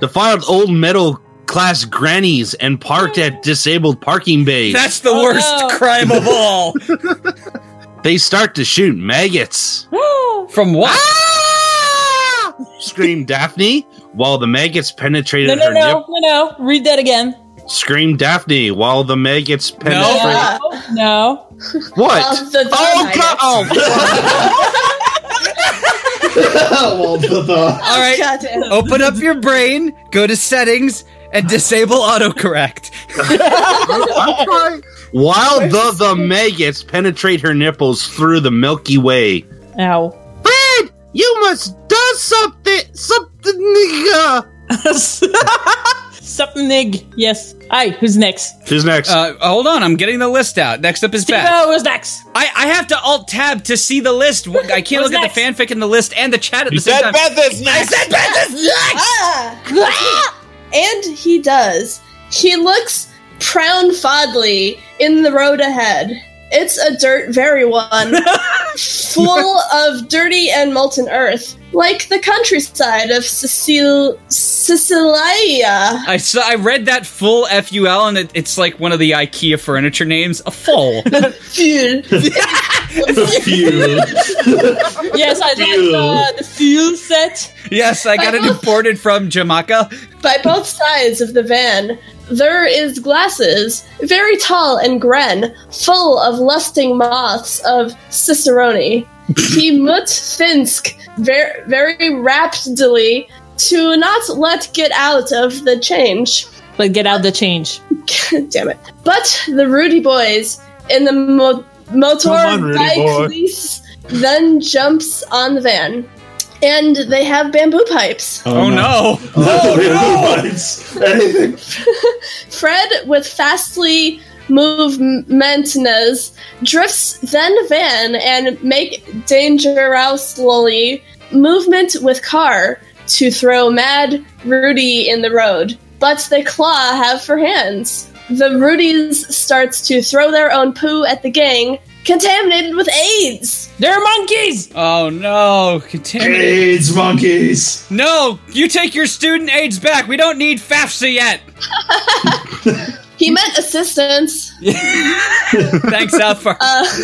defiled old middle class grannies and parked at disabled parking bays. That's the Oh, worst no. crime of all. they start to shoot maggots. From what? Ah! Screamed Daphne while the maggots penetrated No, no, her no, nip. no, no. Read that again. Screamed Daphne while the maggots penetrated. Yeah. No. What? Well, the oh, maggots. God! Oh, well, the, the, All right. Goddamn. Open up your brain, go to settings, and disable autocorrect. I'm trying. While the the maggots penetrate her nipples through the Milky Way. Ow. Fred, you must do something. Something. Uh. Something. Yes. Aye. Who's next? Who's next? Uh, hold on, I'm getting the list out. Next up is Beth. Steve-O is next. I, I have to alt tab to see the list. I can't Who's look at the fanfic in the list and the chat at You the same said time. Beth is I said Beth is next. Ah! And he does. He looks proud fondly in the road ahead. It's a dirt very one, full of dirty and molten earth, like the countryside of Sicil- Sicilia. I saw. I read that full FUL, and it, it's like one of the IKEA furniture names. A full. Fuel. Yes, I like uh, the fuel set. yes, I got it imported from Jamaica. By both sides of the van, there is glasses, very tall and gren, full of lusting moths of Cicerone. He mut Finsk very, very rapidly to not let get out of the change. But get out the change. Damn it. But the Rudy boys in the mo- motor Come on, Rudy boy. police then jumps on the van. And they have bamboo pipes. Oh, no! Oh, no! Oh, Anything. Fred, with fastly movementness, drifts then van and make dangerously movement with car to throw mad Rudy in the road. But the claw have for hands. The Rudies starts to throw their own poo at the gang, contaminated with AIDS. They're monkeys. Oh no! Contaminated. AIDS monkeys. No! You take your student aids back. We don't need FAFSA yet. He meant assistance. Thanks, South Park. Fast,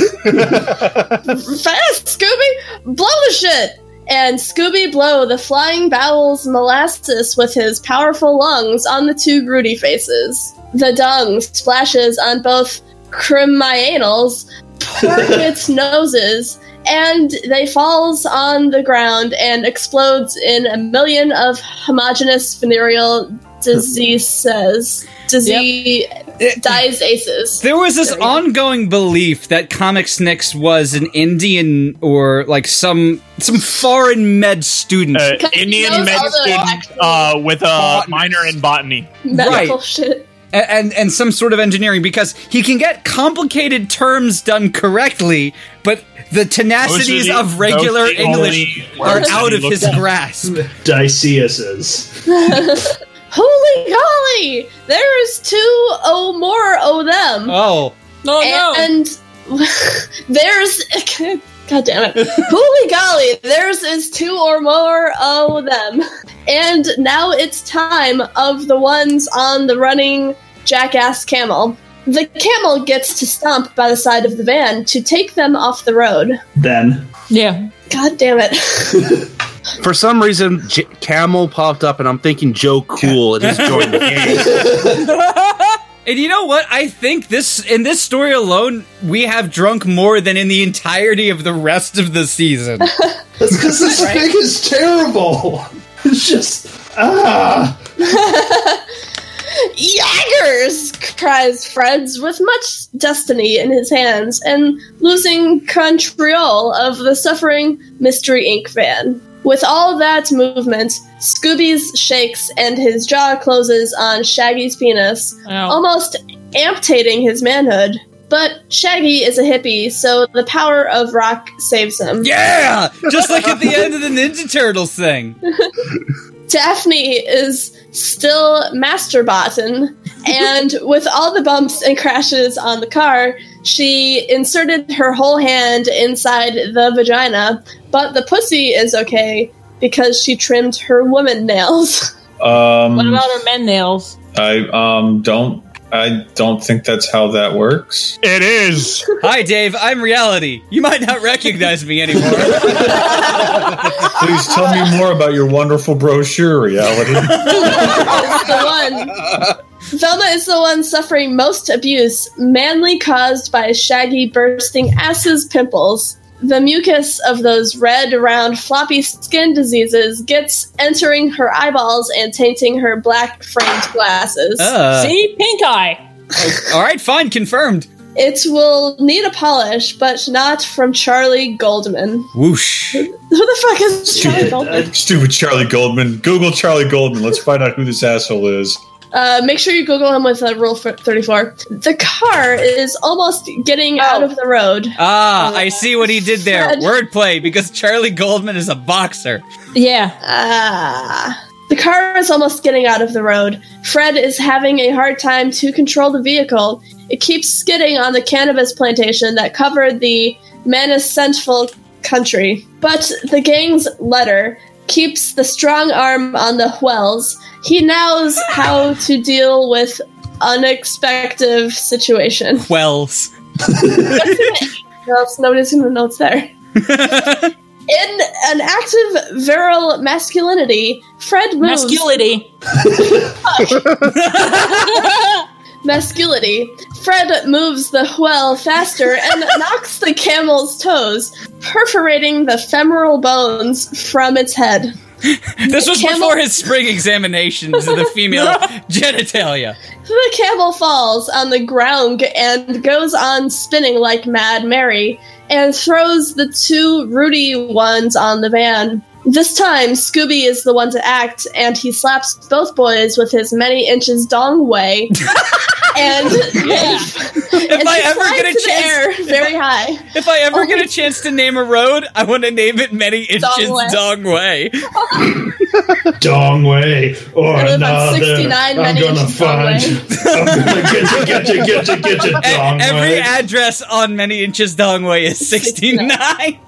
Scooby! Blow the shit! And Scooby blow the flying bowels molasses with his powerful lungs on the two Grudy faces. The dung splashes on both Criminals, porkets' noses, and they falls on the ground and explodes in a million of homogeneous venereal diseases. Disease dies aces. There was this There we go. ongoing belief that Comics Nix was an Indian or like some some foreign med student. Uh, Indian med student uh, with a Botany. minor in botany. medical right. shit. A- and and some sort of engineering because he can get complicated terms done correctly, but the tenacities the- of regular those are the English are out of his up. grasp. Diceases. Holy golly! There's two oh more oh them. Oh, No, no. and there's god damn it holy golly there's is two or more oh them and now it's time of the ones on the running jackass camel the camel gets to stomp by the side of the van to take them off the road then yeah. god damn it For some reason, J- Camel popped up, and I'm thinking Joe Cool and he's joined the game. and you know what? I think this in this story alone, we have drunk more than in the entirety of the rest of the season. That's because this thing is terrible. It's just ah. Yaggers! cries Freds with much destiny in his hands and losing control of the suffering Mystery Inc van. With all that movement, Scooby's shakes and his jaw closes on Shaggy's penis, Ow. almost amputating his manhood. But Shaggy is a hippie, so the power of rock saves him. yeah, just like at the end of the Ninja Turtles thing. Daphne is still masturbating, and with all the bumps and crashes on the car, she inserted her whole hand inside the vagina, but the pussy is okay because she trimmed her woman nails. Um, What about her men nails? I um don't I don't think that's how that works. It is. Hi, Dave. I'm reality. You might not recognize me anymore. Please tell me more about your wonderful brochure, reality. the one. Velma is the one suffering most abuse, mainly caused by Shaggy bursting ass's pimples. The mucus of those red, round, floppy skin diseases gets entering her eyeballs and tainting her black framed glasses. Uh, See? Pink eye. all right, fine, confirmed. It will need a polish, but not from Charlie Goldman. Whoosh. Who the fuck is Charlie Goldman? Stupid Charlie Goldman. Google Charlie Goldman. Let's find out who this asshole is. Uh, make sure you Google him with uh, Rule 34. The car is almost getting out of the road. Ah, I see what he did there. Fred. Wordplay, because Charlie Goldman is a boxer. Yeah. Ah. The car is almost getting out of the road. Fred is having a hard time to control the vehicle. It keeps skidding on the cannabis plantation that covered the Maniscentful country. But the gang's letter keeps the strong arm on the Wells. He knows how to deal with unexpected situation. Wells. Notes, nobody's gonna notes there. In an active virile masculinity, Fred moves Masculinity. masculinity. Fred moves the wheel faster and knocks the camel's toes, perforating the femoral bones from its head. This was Camel- before his spring examinations of the female genitalia. The camel falls on the ground and goes on spinning like Mad Mary and throws the two Rudy ones on the van. This time, Scooby is the one to act, and he slaps both boys with his many inches dong way. and If I ever get a chance, air very high. if I ever Oh get a chance to name a road, I want to name it many inches Way. dong way. Dong way or I live on another. 69 I'm gonna inches Dong find Way. I'm gonna get you, get you, get you, get you, dong Every way. address on many inches dong way is sixty nine.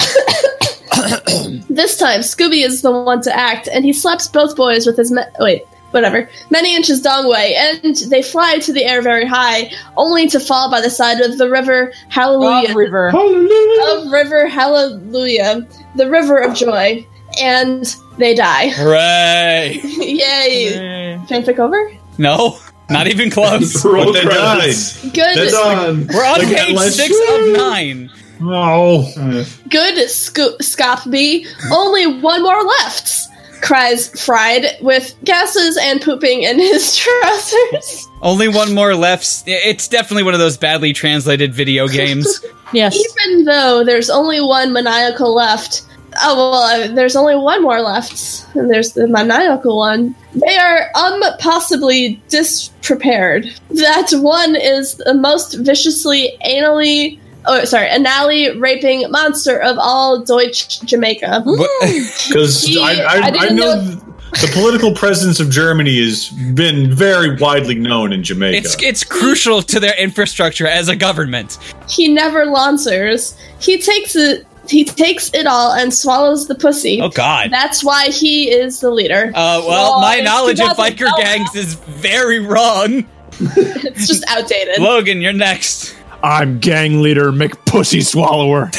This time, Scooby is the one to act, and he slaps both boys with his. Me- wait. whatever, many inches dongwei, and they fly to the air very high, only to fall by the side of the river Hallelujah. Of river. Of river Hallelujah, the river of joy, and they die. Hooray! Yay! Fanfic over? No, not even close. But they died. Good, They're done. We're on Like, page six of nine. Oh. good, Sco- Scopby. Only one more left. Cries Fried with gases and pooping in his trousers. Only one more left. It's definitely one of those badly translated video games. Yes. Even though there's only one maniacal left. Oh well, uh, there's only one more left, and there's the maniacal one. They are um possibly disprepared. That one is the most viciously anally, oh sorry, anally raping monster of all Deutsch Jamaica. Because I, I I, I, didn't know, know- th- the political presence of Germany has been very widely known in Jamaica. It's it's crucial to their infrastructure as a government. He never lancers. He takes it. He takes it all and swallows the pussy. Oh God. That's why he is the leader. Uh, well, Oh, my knowledge of 2012 biker gangs is very wrong. It's just outdated. Logan, you're next. I'm gang leader McPussy Swallower.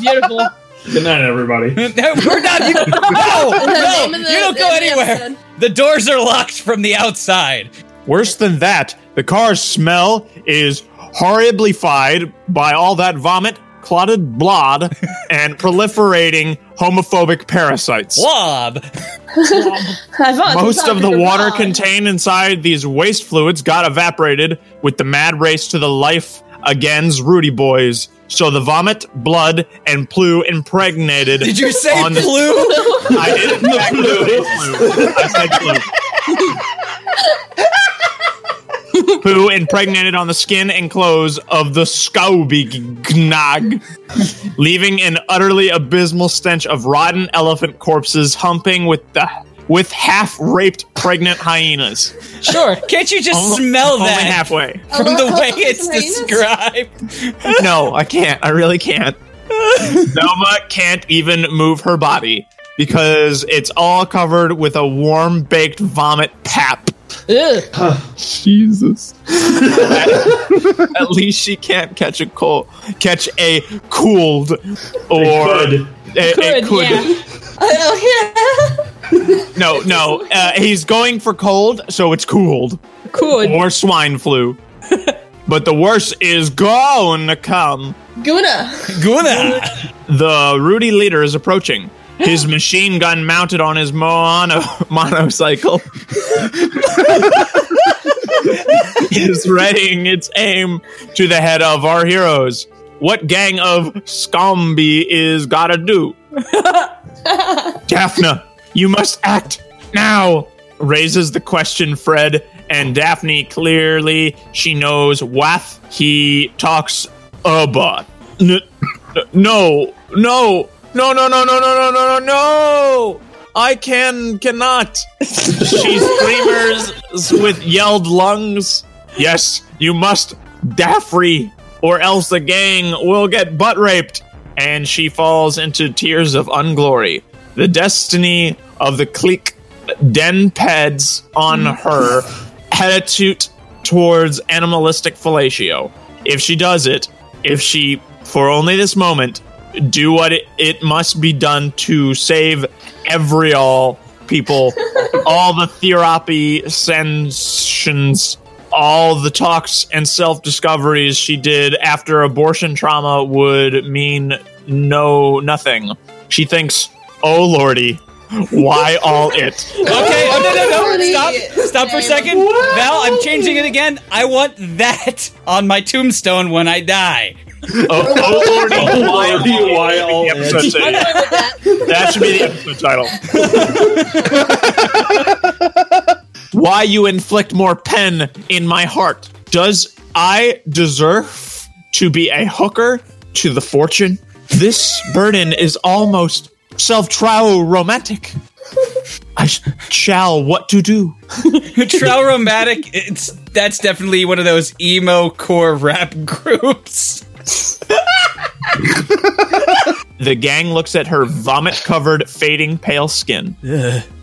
Beautiful. Good night, everybody. No, we're not. You, no, no, the- you don't go name the anywhere. The doors are locked from the outside. Worse than that, the car's smell is horribly fied by all that vomit, clotted blood, and proliferating homophobic parasites. Blob. I Most of the water about- contained inside these waste fluids got evaporated with the mad race to the life against Rudy Boys. So the vomit, blood, and plu impregnated. Did you say on the- I didn't in fact say flu. I said flu. Poo impregnated on the skin and clothes of the Skaubignog, leaving an utterly abysmal stench of rotten elephant corpses humping with the with half raped pregnant hyenas. Sure. Can't you just Only- smell only that halfway. from the way it's described? No, I can't. I really can't. Velma can't even move her body because it's all covered with a warm baked vomit pap. Ugh. Jesus. at, at least she can't catch a cold, catch a cooled or could. a- a Could, yeah. Oh yeah. No, no. Uh, he's going for cold, so it's cooled Could. or swine flu. but the worst is going to come. Guna. Guna. The Rudy leader is approaching. His machine gun mounted on his mono monocycle is readying its aim to the head of our heroes. What gang of scumby is gotta do? Daphne, you must act now. Raises the question Fred and Daphne clearly she knows what he talks about. N- no, no, no, no, no, no, no, no, no, no. I can cannot. she screamers with yelled lungs. Yes, you must, Daffrey, or else the gang will get butt raped. And she falls into tears of unglory. The destiny of the clique den peds on mm. her attitude towards animalistic fellatio. If she does it, if she, for only this moment, do what it, it must be done to save every all people, all the therapy sensations, all the talks and self discoveries she did after abortion trauma would mean no nothing. She thinks, oh lordy, why all it? Okay, oh no no no! Stop! Stop for a second, Val. I'm changing it again. I want that on my tombstone when I die. Oh, oh lordy, why all Lordy, why all The episode it? I'm title. fine with that. That should be the episode title. Why you inflict more pen in my heart? Does I deserve to be a hooker to the fortune? This burden is almost self-trial romantic. I sh- shall what to do. Traumatic. It's that's definitely one of those emo core rap groups. The gang looks at her vomit covered, fading pale skin.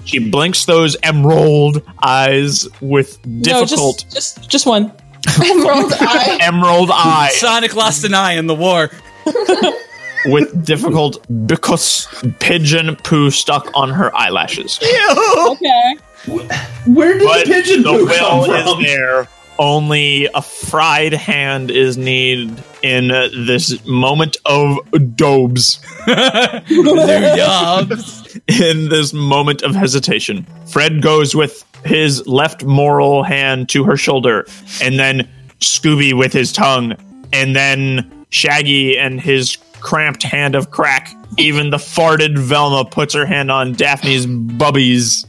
She blinks those emerald eyes with No, difficult just just just one. Emerald eye. emerald eye Sonic lost an eye in the war. with difficult because pigeon poo stuck on her eyelashes. Okay. Where did But the pigeon the poo come will from? is there. Only a fried hand is needed in uh, this moment of dobes. in this moment of hesitation. Fred goes with his left moral hand to her shoulder, and then Scooby with his tongue, and then Shaggy and his cramped hand of crack. Even the farted Velma puts her hand on Daphne's bubbies.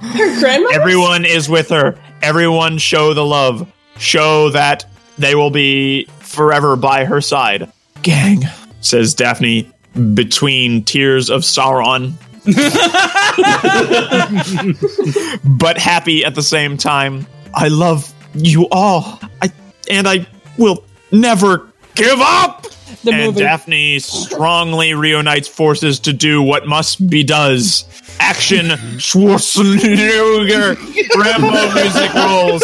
Her grandma. Everyone is with her. Everyone show the love. Show that they will be forever by her side. Gang, says Daphne between tears of Sauron. but happy at the same time. I love you all. I and I will never give up. The and movie. Daphne strongly reunites forces to do what must be does. Action Schwarzenegger Rambo music rolls.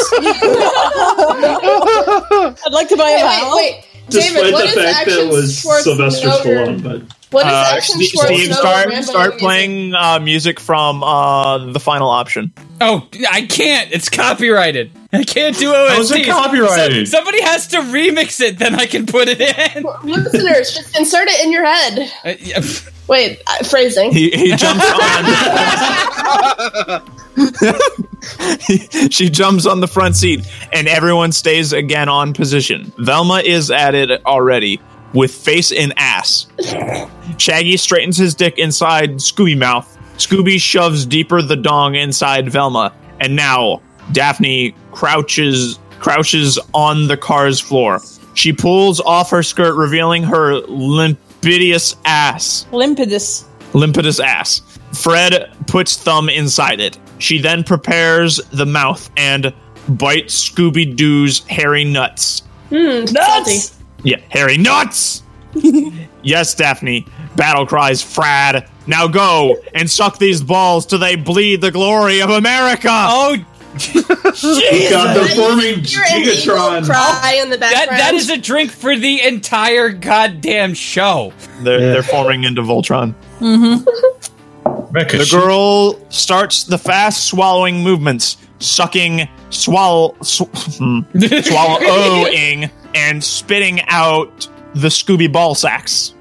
I'd like to buy a Wait, vowel. wait, wait. Despite David, what the is fact that action it was Sylvester Stallone, but What is Uh, action Steve, Steve, start start playing uh, music from uh, the final option. Oh, I can't. It's copyrighted. I can't do OST. How's it copyrighted? somebody has to remix it, then I can put it in. Listeners, just insert it in your head. Uh, yeah. Wait, uh, phrasing. He, he jumps on. she jumps on the front seat, and everyone stays again on position. Velma is at it already with face and ass. Shaggy straightens his dick inside Scooby mouth. Scooby shoves deeper the dong inside Velma, and now Daphne crouches crouches on the car's floor. She pulls off her skirt, revealing her limpidious ass Limpidus. limpidus ass. Fred puts thumb inside it. She then prepares the mouth and bites Scooby Doo's hairy nuts. Hmm, Nuts! Yeah, Harry nuts! yes, Daphne. Battle cries, Frad. Now go and suck these balls till they bleed the glory of America! Oh, God, the forming You're an evil Gigatron. cry in the that that is a drink for the entire goddamn show. They're, they're forming into Voltron. Mm-hmm. Mecha The girl starts the fast swallowing movements, sucking, swallow, sw- hmm, swallowing, and spitting out the Scooby ball sacks.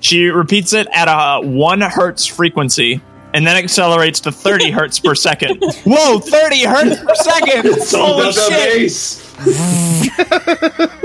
She repeats it at a one hertz frequency and then accelerates to 30 hertz per second. Whoa, 30 hertz per second! It's Holy the shit! bass.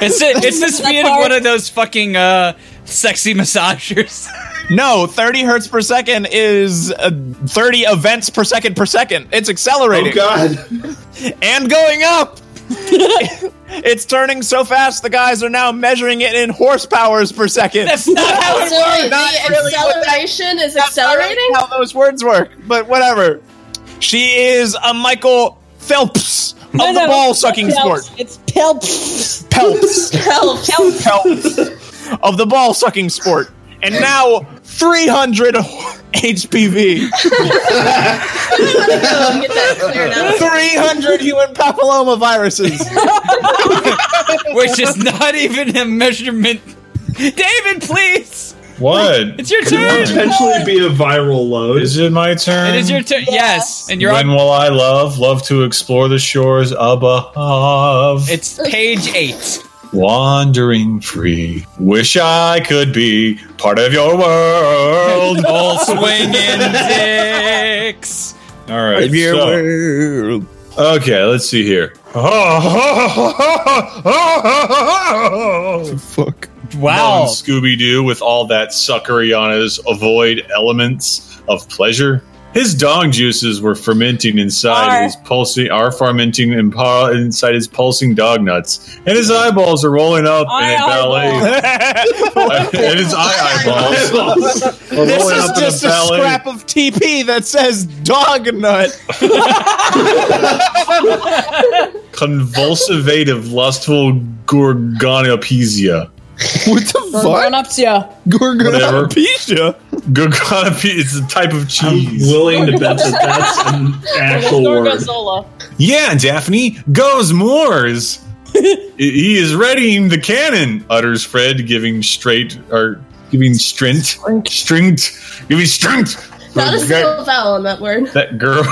It's the, it's the speed of one of those fucking uh, sexy massagers. No, 30 hertz per second is uh, 30 events per second per second. It's accelerating. Oh God! and going up. it's turning so fast, the guys are now measuring it in horsepowers per second. That's not how it So works. the Not really what that- acceleration is That's not really accelerating? how those words work, but whatever. She is a Michael Phelps of No, the no, ball sucking Pelps. sport. It's Pelps. Pelps. Help. Pelps of the ball sucking sport. And now 300 HPV. Get that cleared up. 300 human papilloma viruses. Which is not even a measurement. David, please! What? It's your Could turn! potentially be a viral load. Is it my turn? It is your turn. Yes. And you're when on. will I love? Love to explore the shores above. It's page eight. Wandering free. Wish I could be part of your world. All swinging dicks. All right. so- okay, let's see here. Fuck. Wow. Scooby Doo with all that suckery on his avoid elements of pleasure. His dong juices were fermenting inside Are. his pulsing, are fermenting in inside his pulsing dog nuts, and his eyeballs are rolling up Eye in a ballet. and his eye eyeballs are This rolling is up just in a a ballet. scrap of TP that says dog nut. Convulsivative, lustful gorgonopesia. What the fuck? Gorgonopsia. Whatever. Gorgonopsia. Gorgonopia is a type of I'm cheese. willing to bet that that's an actual word. Gorgonzola. Yeah, Daphne, goes Moors. he is readying the cannon, utters Fred, giving straight or giving strength, strength, giving strength. Not a that- single vowel in that word. that girl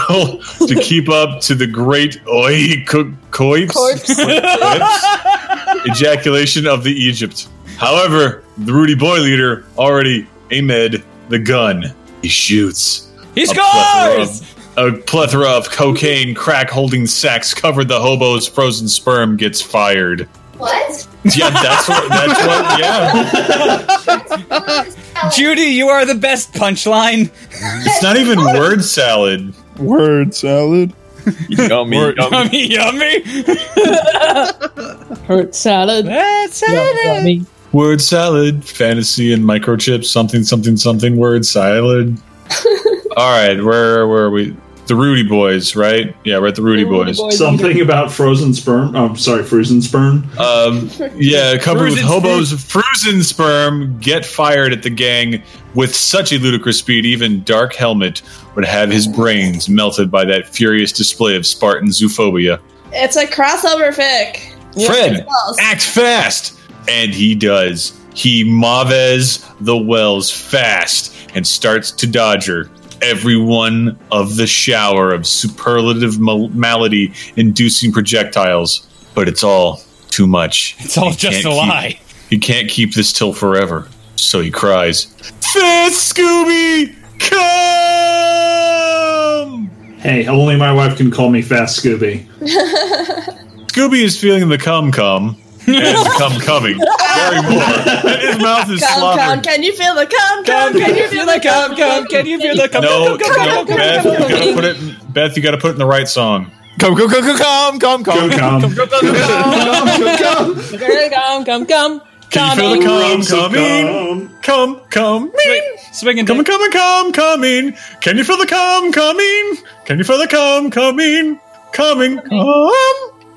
to keep up to the great oi co- coips, Corpse. coips ejaculation of the Egypt. However, the Rudy Boy leader already aimed the gun. He shoots. He A plethora scores! A plethora of cocaine crack holding sacks covered the hobo's frozen sperm gets fired. What? Yeah, that's what. That's what. Yeah, Judy, you are the best punchline. it's not even word salad. Word salad. Yummy. Word- yummy. Yummy, yummy. Hurt salad. That's Yummy. Word salad, fantasy and microchips, something, something, something. Word salad. All right, where where are we? The Rudy Boys, right? Yeah, we're at the Rudy, The Rudy Boys. Boys. Something about frozen sperm. Oh, sorry, frozen sperm. Um, yeah, covered with hobos, frozen sperm get fired at the gang with such a ludicrous speed. Even Dark Helmet would have his brains melted by that furious display of Spartan zoophobia. It's a crossover fic. Fred, Wells. act fast, and he does. He maves the wells fast and starts to dodger every one of the shower of superlative mal- malady inducing projectiles. But it's all too much. It's all He just a keep- lie. he can't keep this till forever. So he cries, Fast Scooby, come! Hey, only my wife can call me Fast Scooby. Scooby is feeling the cum cum and cum coming very more. His mouth is Come, come, slobbering. can you feel the come, come? Can you feel the cum cum? Can you feel the cum No, cum cum no, cum cum Beth, cum you gotta put it. In, Beth, you gotta put it in the right song. Come, come, come, come, come, come, Come, come. Come, come, come. Come, come. Come, come, come. Can you feel the cum So coming? come. Come, come, Swinging coming, coming, come, coming. Can you feel the cum coming? Can you feel the cum coming? Coming, come.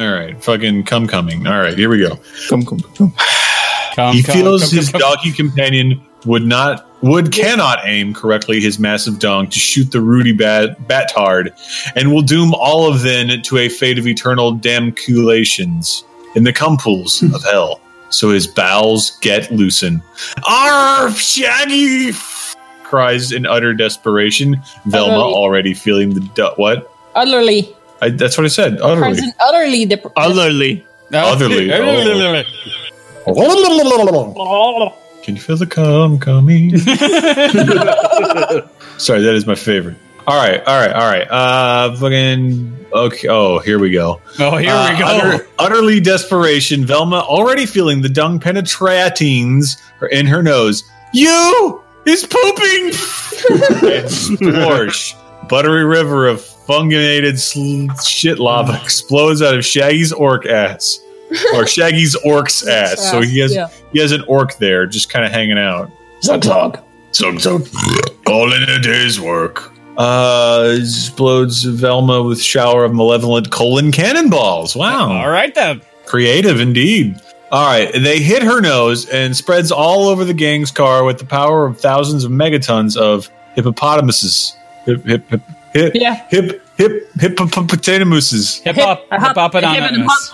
All right, fucking cum coming. All right, here we go. come, come, come. Cum, He cum, feels cum, his cum, donkey companion would not would cannot aim correctly his massive dong to shoot the Rudy bat Batard, and will doom all of them to a fate of eternal damnaculations in the cum pools hmm. of hell. So his bowels get loosened. Arf, Shaggy! cries in utter desperation. Velma Utterly. already feeling the du- what? Utterly. I, that's what I said. Utterly. Present utterly. Dep- Otherly. Otherly. Otherly. Oh. Can you feel the cum coming? Sorry, that is my favorite. All right, all right, all right. Uh, fucking. Okay. Oh, here we go. Oh, here Uh, we go. utter- utterly desperation. Velma already feeling the dung penetratings in her nose. You is pooping. it's splorsh. Buttery river of fungated sl- shit lava explodes out of Shaggy's orc ass, or Shaggy's orc's ass. So he has Yeah. he has an orc there, just kind of hanging out. Zug zug. Zug zug. All in a day's work. Uh, explodes Velma with shower of malevolent colon cannonballs. Wow. All right then. Creative indeed. All right, they hit her nose and spreads all over the gang's car with the power of thousands of megatons of hippopotamuses. Hip hip hip hip Yeah. hip hip hip, hippopotamuses. Hip hop, hip hop, anonymous.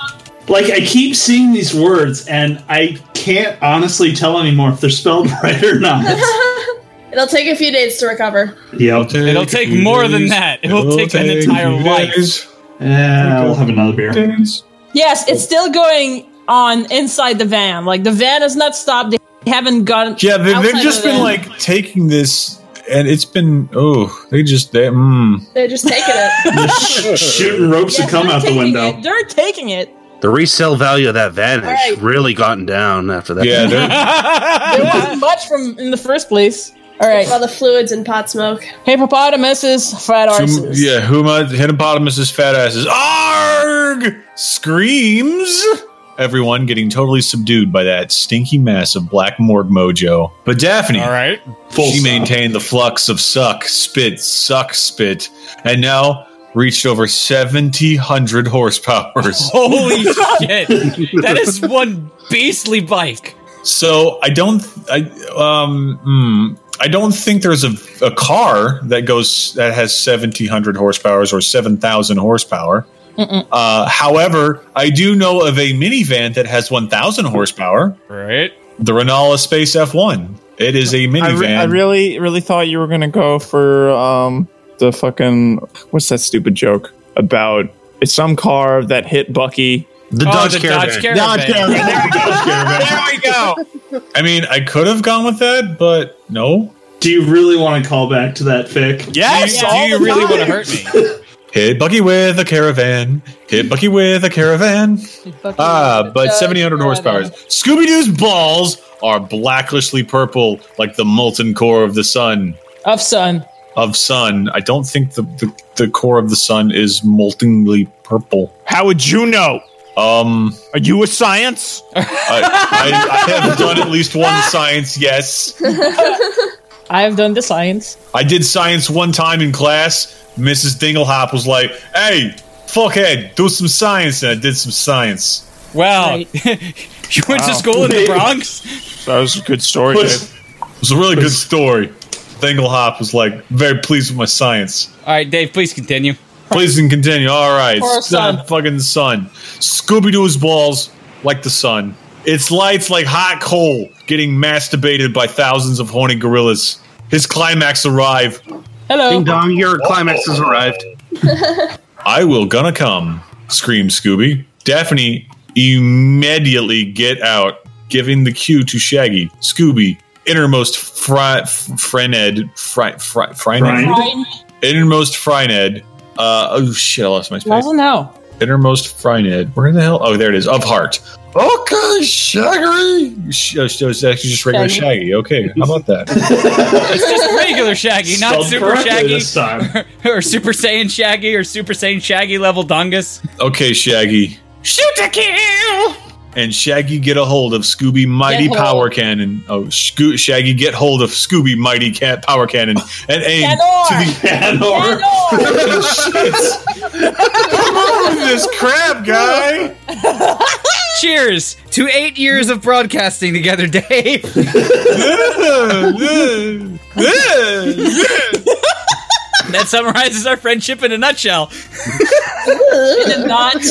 Like I keep seeing these words, and I can't honestly tell anymore if they're spelled right or not. It'll take a few days to recover. yep. It'll take more than that. It will take an entire life. Yeah, I'll have another beer. Yes, it's still going on inside the van. Like the van has not stopped. They haven't gone. Yeah, they, they've just the been van. like taking this, and it's been oh, they just they mm. They're just taking it. Shooting ropes Yes, to come out the window. it. They're taking it. The resale value of that van has really gotten down after that. Yeah, There wasn't much from in the first place. All right. All the fluids and pot smoke. Hippopotamuses, fat arses. yeah, Huma hippopotamus's fat asses. Arg! Screams. Everyone getting totally subdued by that stinky mess of black morgue mojo. But Daphne, All right. she maintained the flux of suck, spit, suck, spit, and now reached over 7,000 horsepower. Holy shit. That is one beastly bike. So I don't, I um, hmm, I don't think there's a, a car that goes that has 1,700 horsepower or 7,000 horsepower. Uh, however, I do know of a minivan that has 1,000 horsepower. Right. The Renault Espace F1. It is a minivan. re- I really, really thought you were gonna go for um the fucking what's that stupid joke about? It's some car that hit Bucky. The Oh, Dodge the Caravan. Dodge Caravan. Dodge Caravan. There we go. I mean, I could have gone with that, but no. Do you really want to call back to that fic? Yes. Do all you really want to hurt me? Hit Bucky with a caravan. Hit Bucky with a caravan. Ah, but 700 horsepower. Scooby Doo's balls are blacklishly purple, like the molten core of the sun. Of sun. Of sun. I don't think the, the, the core of the sun is moltenly purple. How would you know? Um, Are you a science? I, I, I have done at least one science, yes. I have done the science. I did science one time in class. Mrs. Dinglehop was like, hey, fuckhead, do some science. And I did some science. Wow. Right. you went to school in the Bronx? That was a good story, But- Dave. It was a really good story. Dinglehop was like very pleased with my science. All right, Dave, please continue. Please and continue. All right, For a sun. fucking sun. Scooby Doo's balls like the sun. Its lights like hot coal, getting masturbated by thousands of horny gorillas. His climax arrive. Hello. Ding dong, your climax has arrived. I will gonna come, screamed Scooby. Daphne immediately get out, giving the cue to Shaggy. Scooby, innermost fry, Frened, fry, fry, Fryned? Brian? Innermost Fryned. Uh, oh shit, I lost my space. Doesn't know. Innermost Fryned. Where the hell? Oh, there it is. Of heart. Okay, Shaggy. Sh- uh, so it's actually just regular Shaggy. Shaggy. Okay, how about that? It's just regular Shaggy, not Spelled Super correctly Shaggy this time. or Super Saiyan Shaggy or Super Saiyan Shaggy level Dungus. okay, Shaggy. Shoot to kill! and Shaggy get a hold of Scooby Mighty Get Power. Cannon. Oh, Sco- Shaggy get hold of Scooby Mighty Cat Power Cannon and aim Canor! to the Canor. this crab guy. Cheers to eight years of broadcasting together, Dave. that summarizes our friendship in a nutshell. Did not.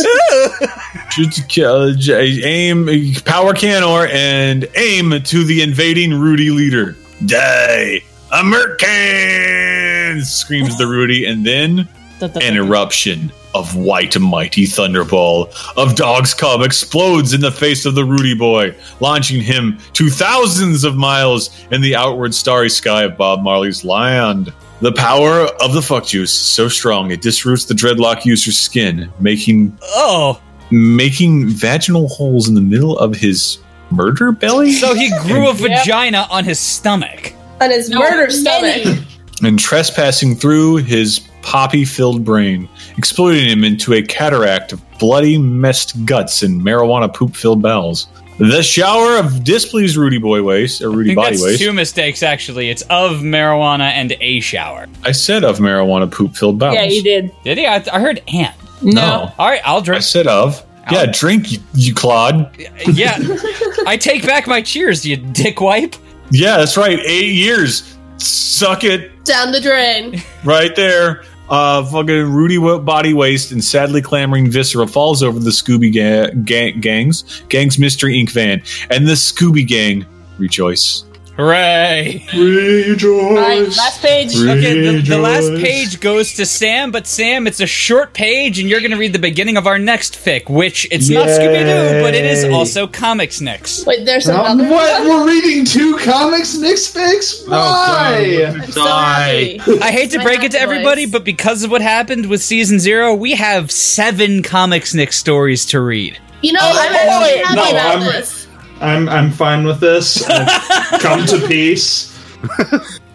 Shoot to kill, j- aim Power Canor and aim to the invading Rudy leader. Die, Americans! Screams the Rudy, and then an eruption of white mighty thunderball of dog's cub explodes in the face of the Rudy boy, launching him to thousands of miles in the outward starry sky of Bob Marley's land. The power of the fuck juice is so strong it disroots the dreadlock user's skin, making Oh, making vaginal holes in the middle of his murder belly so he grew a vagina on his stomach. On his No, murder stomach. and trespassing through his poppy-filled brain, exploding him into a cataract of bloody messed guts and marijuana poop-filled bowels. The shower of displeased Rudy Boy waste, or I Rudy think Body that's waste. two mistakes, actually. It's of marijuana and a shower. I said of marijuana poop-filled bowels. Yeah, you did. Did he? I, I heard and. No. All right, I'll I drink. said of. Yeah, drink, you, you clod. yeah, I take back my cheers, you dick wipe. Yeah, that's right. Eight years. Suck it. Down the drain. Right there. Uh, fucking Rudy Body Waste and sadly clamoring Viscera falls over the Scooby ga- gang- gangs, gangs Mystery Inc. van, and the Scooby gang rejoice. Hooray! Rejoice. Right, last page. Okay, the, the last page goes to Sam, but Sam, it's a short page, and you're going to read the beginning of our next fic, which it's not Scooby Doo, but it is also Comics Nicks. Wait, there's Um, another what? one? We're reading two comics Nick's fix? Why? I'm so. I hate to break it to everybody, voice. but because of what happened with season zero, we have seven Comics Nick stories to read. You know, Oh, I'm boy. actually happy No, about I'm- this. I'm I'm fine with this. I've come to peace.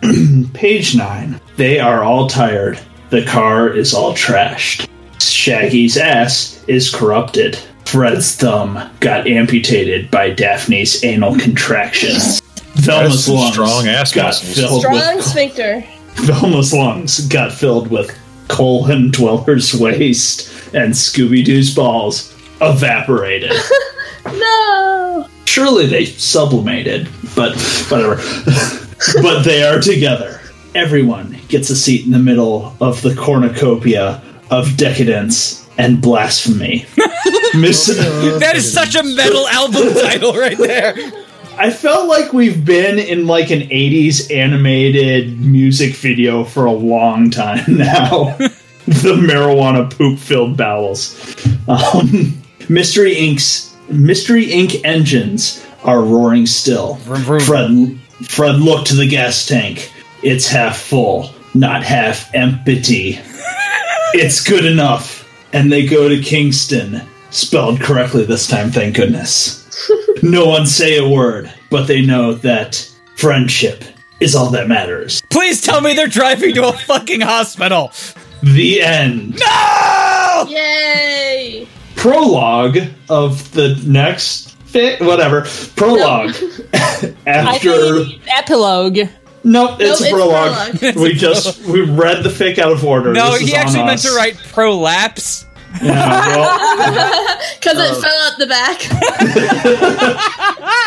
Page nine. They are all tired. The car is all trashed. Shaggy's ass is corrupted. Fred's thumb got amputated by Daphne's anal contractions. Velma's lungs strong ass got muscles. filled Strong with sphincter. Velma's lungs got filled with colon dweller's waste, and Scooby Doo's balls evaporated. No. Surely they sublimated, but whatever. but they are together. Everyone gets a seat in the middle of the cornucopia of decadence and blasphemy. Miss, That is such a metal album title right there. I felt like we've been in like an 80s animated music video for a long time now. the marijuana poop filled bowels. Um, Mystery Inc.'s Mystery Inc. engines are roaring still. Fred, Fred looked to the gas tank. It's half full, not half empty. it's good enough. And they go to Kingston. Spelled correctly this time, thank goodness. no one say a word, but they know that friendship is all that matters. Please tell me they're driving to a fucking hospital. The end. No! Yay! Prologue of the next fit, whatever. Prologue. I After epilogue. nope, it's Nope, a it's prologue. prologue. we just we read the fic out of order. No, This is he on actually meant us. to write prolapse. Yeah, well, Because Oh. it fell out the back.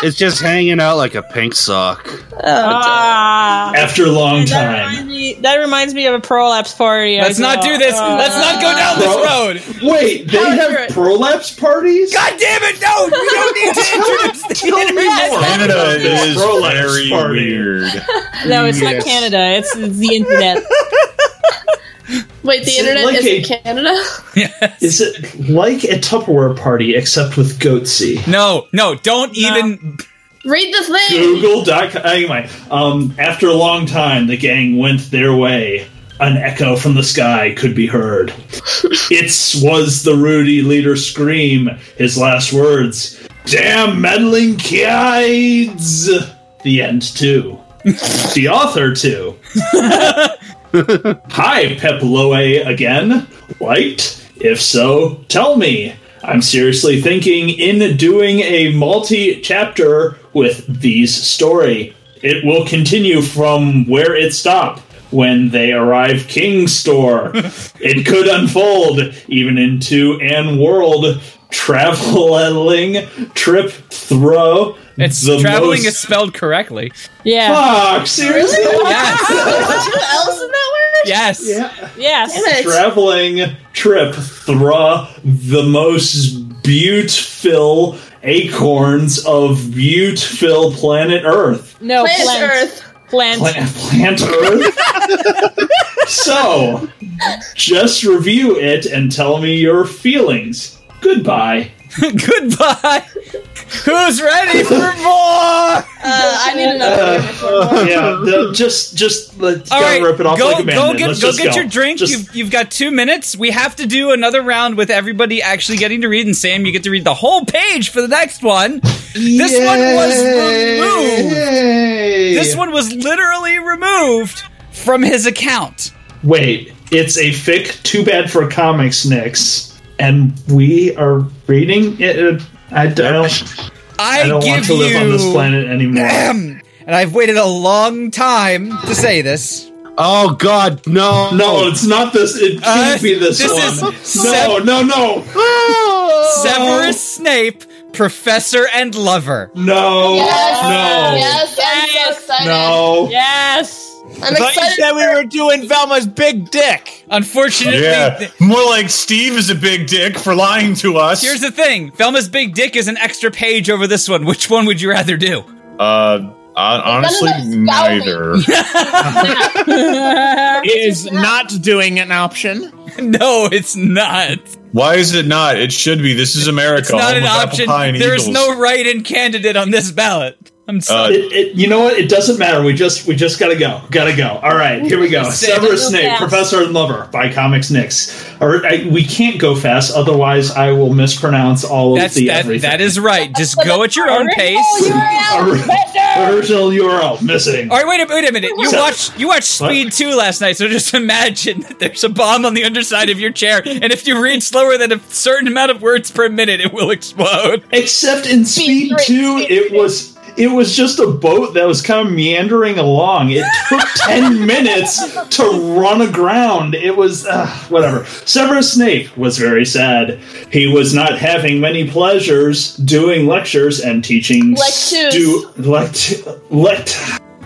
It's just hanging out like a pink sock. Ah. after a long that, time. reminds me, that reminds me of a prolapse party. Let's I not do this. Uh, Let's not go down this road. Wait, they Power have prolapse parties? God damn it! No, we don't need to introduce the Tell internet. Canada is Prolapse very party. weird. No, it's not Canada. It's, it's the internet. Wait, the Is internet like is a- in Canada? Yes. Is it like a Tupperware party except with Goatse? No, no, don't even. Read the thing. Google.com. Anyway, um, after a long time, the gang went their way. An echo from the sky could be heard. it was the Rudy leader scream. His last words: "Damn meddling kids." The end too. the author too. Hi, Pep Loe again. Liked? If so, tell me. I'm seriously thinking in doing a multi chapter with these story. It will continue from where it stopped when they arrive King's store. it could unfold even into an world traveling trip throw. It's the traveling most- is spelled correctly. Yeah. Fuck, seriously? Yes. There's two L's in that word? Yes. Yeah. Yes. Traveling trip through the most beautiful acorns of beautiful planet Earth. No, Planet plant. Earth. Plant. Plant, plant Earth? so, just review it and tell me your feelings. Goodbye. Goodbye. Who's ready for more? Uh, I need another uh, word before more. Uh, yeah, the- just just uh, let's All gotta rip it off go, like a go get Let's go get go. your drink. Just- You've, you've got two minutes. We have to do another round with everybody actually getting to read. And Sam, you get to read the whole page for the next one. This one was removed. This one was literally removed from his account. Wait, it's a fic. Too bad for comics, Nix. And we are reading it. I don't. I, I don't give want to you, live on this planet anymore. and I've waited a long time to say this. Oh God, no! No, it's not this. It can't Uh, be this, this one. is no, Sev- no, no, Severus Snape, Professor and Lover. no, Yes. no, Yes, I'm so excited. no. Yes. I'm I thought you excited. said we were doing Velma's big dick. Unfortunately, Yeah, more like Steve is a big dick for lying to us. here's the thing: Velma's big dick is an extra page over this one. Which one would you rather do? uh, hon- honestly, None of those neither. Is not doing an option. no, it's not. Why is it not? It should be. This is America. It's not an option. There is no write-in candidate on this ballot. I'm Uh, sorry. It, it, you know what? It doesn't matter. We just we just gotta go. Gotta go. All right, here we go. Severus. Snape, Fast. Professor and Lover by Comics Nix. Or I, we can't go fast, otherwise I will mispronounce all of the that. everything. That is right. Just go at your own pace. original URL missing. All right, wait a wait a minute. You So- watched you watched Speed Two last night, so just imagine that there's a bomb on the underside of your chair, and if you read slower than a certain amount of words per minute, it will explode. Except in Speed three, Two, speed it three. was it was just a boat that was kind of meandering along. It took ten minutes to run aground. It was uh, whatever. Severus Snape was very sad. He was not having many pleasures doing lectures and teaching Lectures. stu- lect lect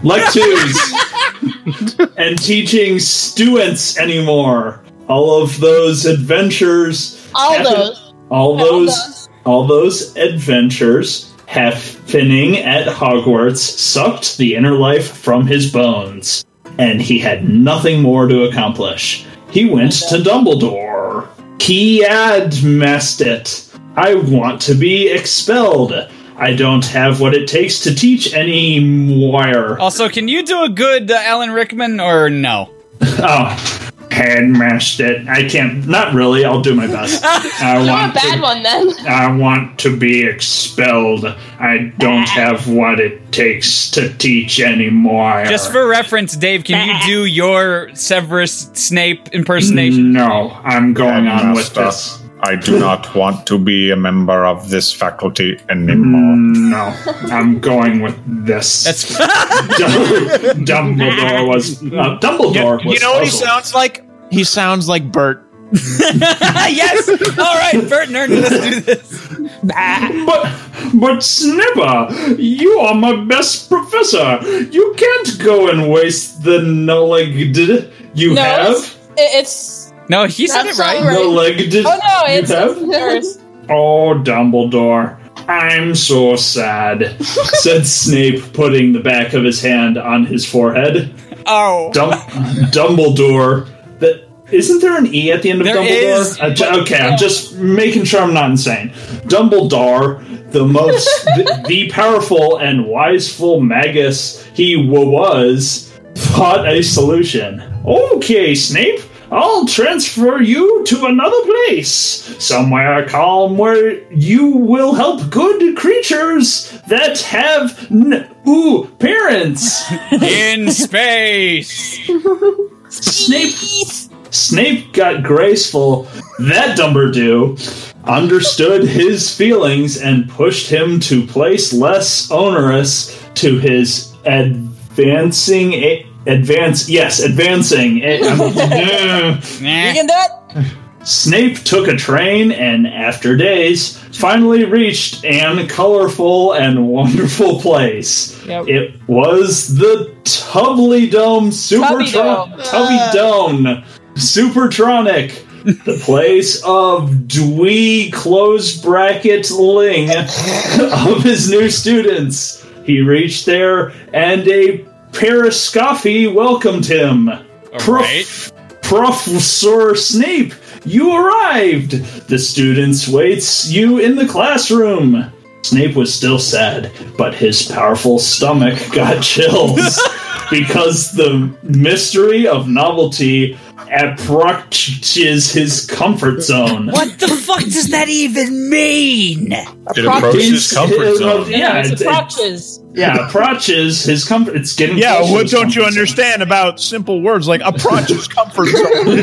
lectures and teaching students anymore. All of those adventures All happened- those. all those. all those adventures happening at Hogwarts sucked the inner life from his bones, and he had nothing more to accomplish. He went to Dumbledore. He admessed it. I want to be expelled. I don't have what it takes to teach anymore. Also, can you do a good uh, Alan Rickman or no? Oh, headmaster. I can't. Not really. I'll do my best. I You're a want to bad one then. I want to be expelled. I don't have what it takes to teach anymore. Just for reference, Dave, can you do your Severus Snape impersonation? No, I'm going on with Master, this. I do not want to be a member of this faculty anymore. No, I'm going with this. That's Dumbledore was uh, Dumbledore You was know what he sounds like? He sounds like Bert. yes. All right, Bert Nerd, let's do this. But, but Snipper, you are my best professor. You can't go and waste the knowledge you No, have. it's, it's No, he said it right. not right. Knowledge oh no, you it's, have. it's. Oh, Dumbledore, I'm so sad, said Snape, putting the back of his hand on his forehead. Oh. Dum- Dumbledore, that isn't there an E at the end of There Dumbledore? is, Uh, j- okay, I'm just making sure I'm not insane. Dumbledore, the most, the, the powerful and wiseful magus he w- was, thought a solution. Okay, Snape, I'll transfer you to another place, somewhere calm where you will help good creatures that have n- ooh parents. In space. Snape Snape got graceful. That Dumbledore understood his feelings and pushed him to place less onerous to his advancing a- advance yes advancing a- You can do it. Snape took a train and, after days, finally reached an colorful and wonderful place. Yep. It was the Tubbly Dome Tubby Supertron Dome. Tubby Dome Supertronic. the place of dwee close bracket ling of his new students. He reached there and a periscoffy welcomed him. Prof- Professor Snape, you arrived! The students waits you in the classroom. Snape was still sad, but his powerful stomach got chills because the mystery of novelty approaches his comfort zone. What the fuck does that even mean? It approaches his comfort zone. Yeah, it's it- it- approaches. yeah, approaches his comfort. It's getting Yeah, what don't you comfort zone. understand about simple words like approaches comfort zone?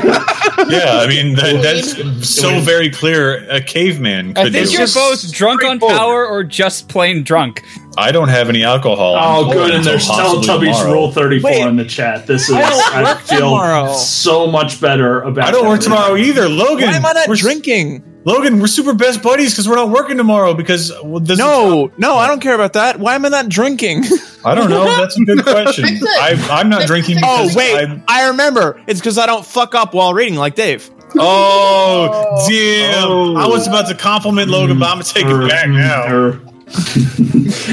Yeah, I mean that, that's so very clear. A caveman I could think do. you're both drunk on power or just plain drunk. I don't have any alcohol. Oh, good. And until there's possibly Teletubbies tomorrow. Rule 34 Wait. in the chat. This is, I I, feel tomorrow. so much better about it. I don't work that. tomorrow either, Logan. Why am I not we're, drinking? Logan, we're super best buddies because we're not working tomorrow. Because well, this No, no, I don't care about that. Why am I not drinking? I don't know. That's a good question. I, I'm not drinking. fix oh, because wait, I'm- I remember. It's because I don't fuck up while reading like Dave. oh, damn! Oh. I was about to compliment Logan, but I'm gonna take it back mm, now.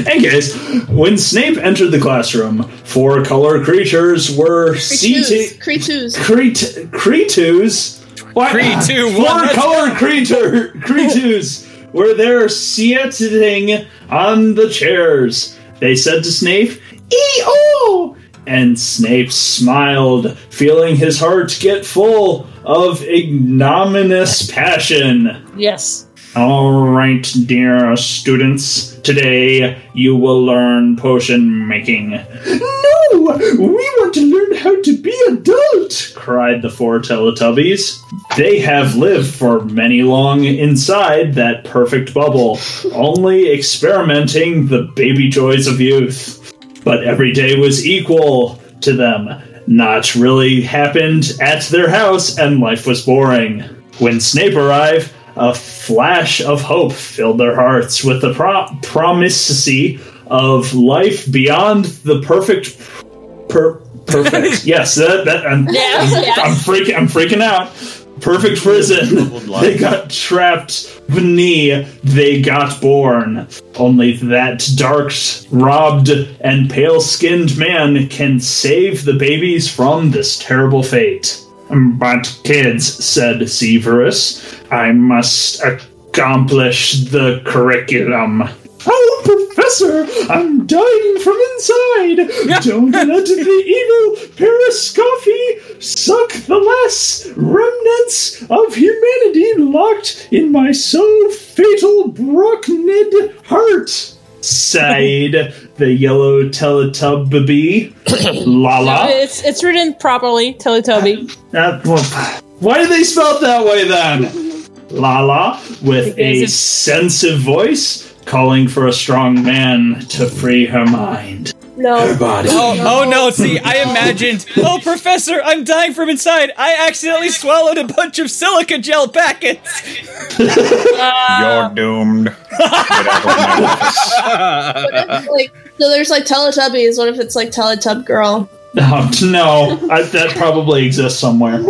In case, when Snape entered the classroom, four color creatures were seated. Cretus. Cret- Cretus? What? Cretu, Four one, color creature Cretus were there sitting on the chairs. they said to Snape, E-O! And Snape smiled, feeling his heart get full of ignominious passion. Yes. All right, dear students, today you will learn potion making. No! We want to learn how to be adult! cried the four Teletubbies. They have lived for many long inside that perfect bubble, only experimenting the baby joys of youth. But every day was equal to them. Not really happened at their house, and life was boring. When Snape arrived, a flash of hope filled their hearts with the pro- promise of life beyond the perfect. Per- perfect. yes, that, that I'm, Yes, I'm, yes. I'm freaking. I'm freaking out. Perfect prison. they got trapped beneath. They got born. Only that dark, robbed, and pale-skinned man can save the babies from this terrible fate. But kids, said Severus, I must accomplish the curriculum. Oh, Professor, I'm dying from inside. Don't let the evil periscophy suck the last remnants of humanity locked in my so fatal Brocknid heart. Sighed the yellow Teletubby. Lala. It's it's written properly, Teletubby. That, well, why did they spell it that way then? Lala, with a Because sensitive voice, calling for a strong man to free her mind. No. body. Oh, oh no, see, I imagined, oh, Professor, I'm dying from inside. I accidentally swallowed a bunch of silica gel packets. You're doomed. like, so there's like Teletubbies. What if it's like Teletub Girl? Oh, no, I, that probably exists somewhere.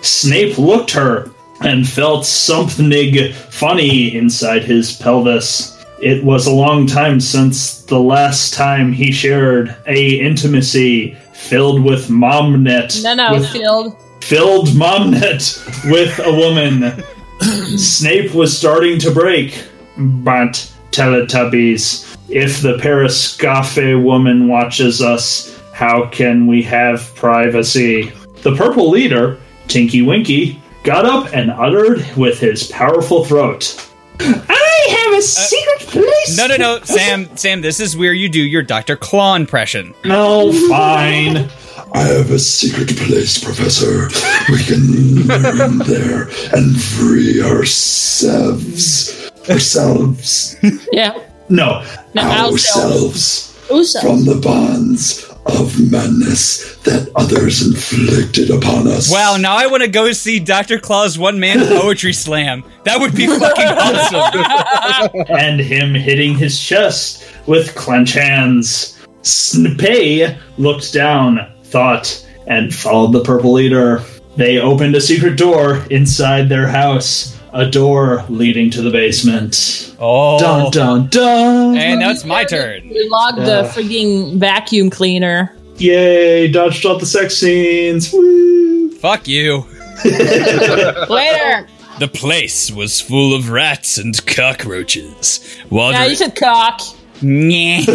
Snape looked her and felt something funny inside his pelvis. It was a long time since the last time he shared a intimacy filled with momnet. No, no, with Field. filled momnet with a woman. Snape was starting to break, but Teletubbies, if the Periscophe woman watches us, how can we have privacy? The purple leader, Tinky Winky, got up and uttered with his powerful throat. I have a secret place. No, no, no, Sam, Sam, this is where you do your Dr. Claw impression. No, fine. I have a secret place, Professor. We can learn there and free ourselves. Ourselves. Yeah. No. No, Ourselves. Uso. From the bonds of madness that others inflicted upon us. Wow, now I want to go see Dr. Claw's one man poetry slam. That would be fucking awesome. and him hitting his chest with clenched hands. Snape looked down, thought, and followed the purple leader. They opened a secret door inside their house, a door leading to the basement. Oh. Dun dun dun! And now it's my turn. We logged Yeah. the frigging vacuum cleaner. Yay! Dodged all the sex scenes. Woo! Fuck you. Later. The place was full of rats and cockroaches. Water. Yeah, you said cock. Wait,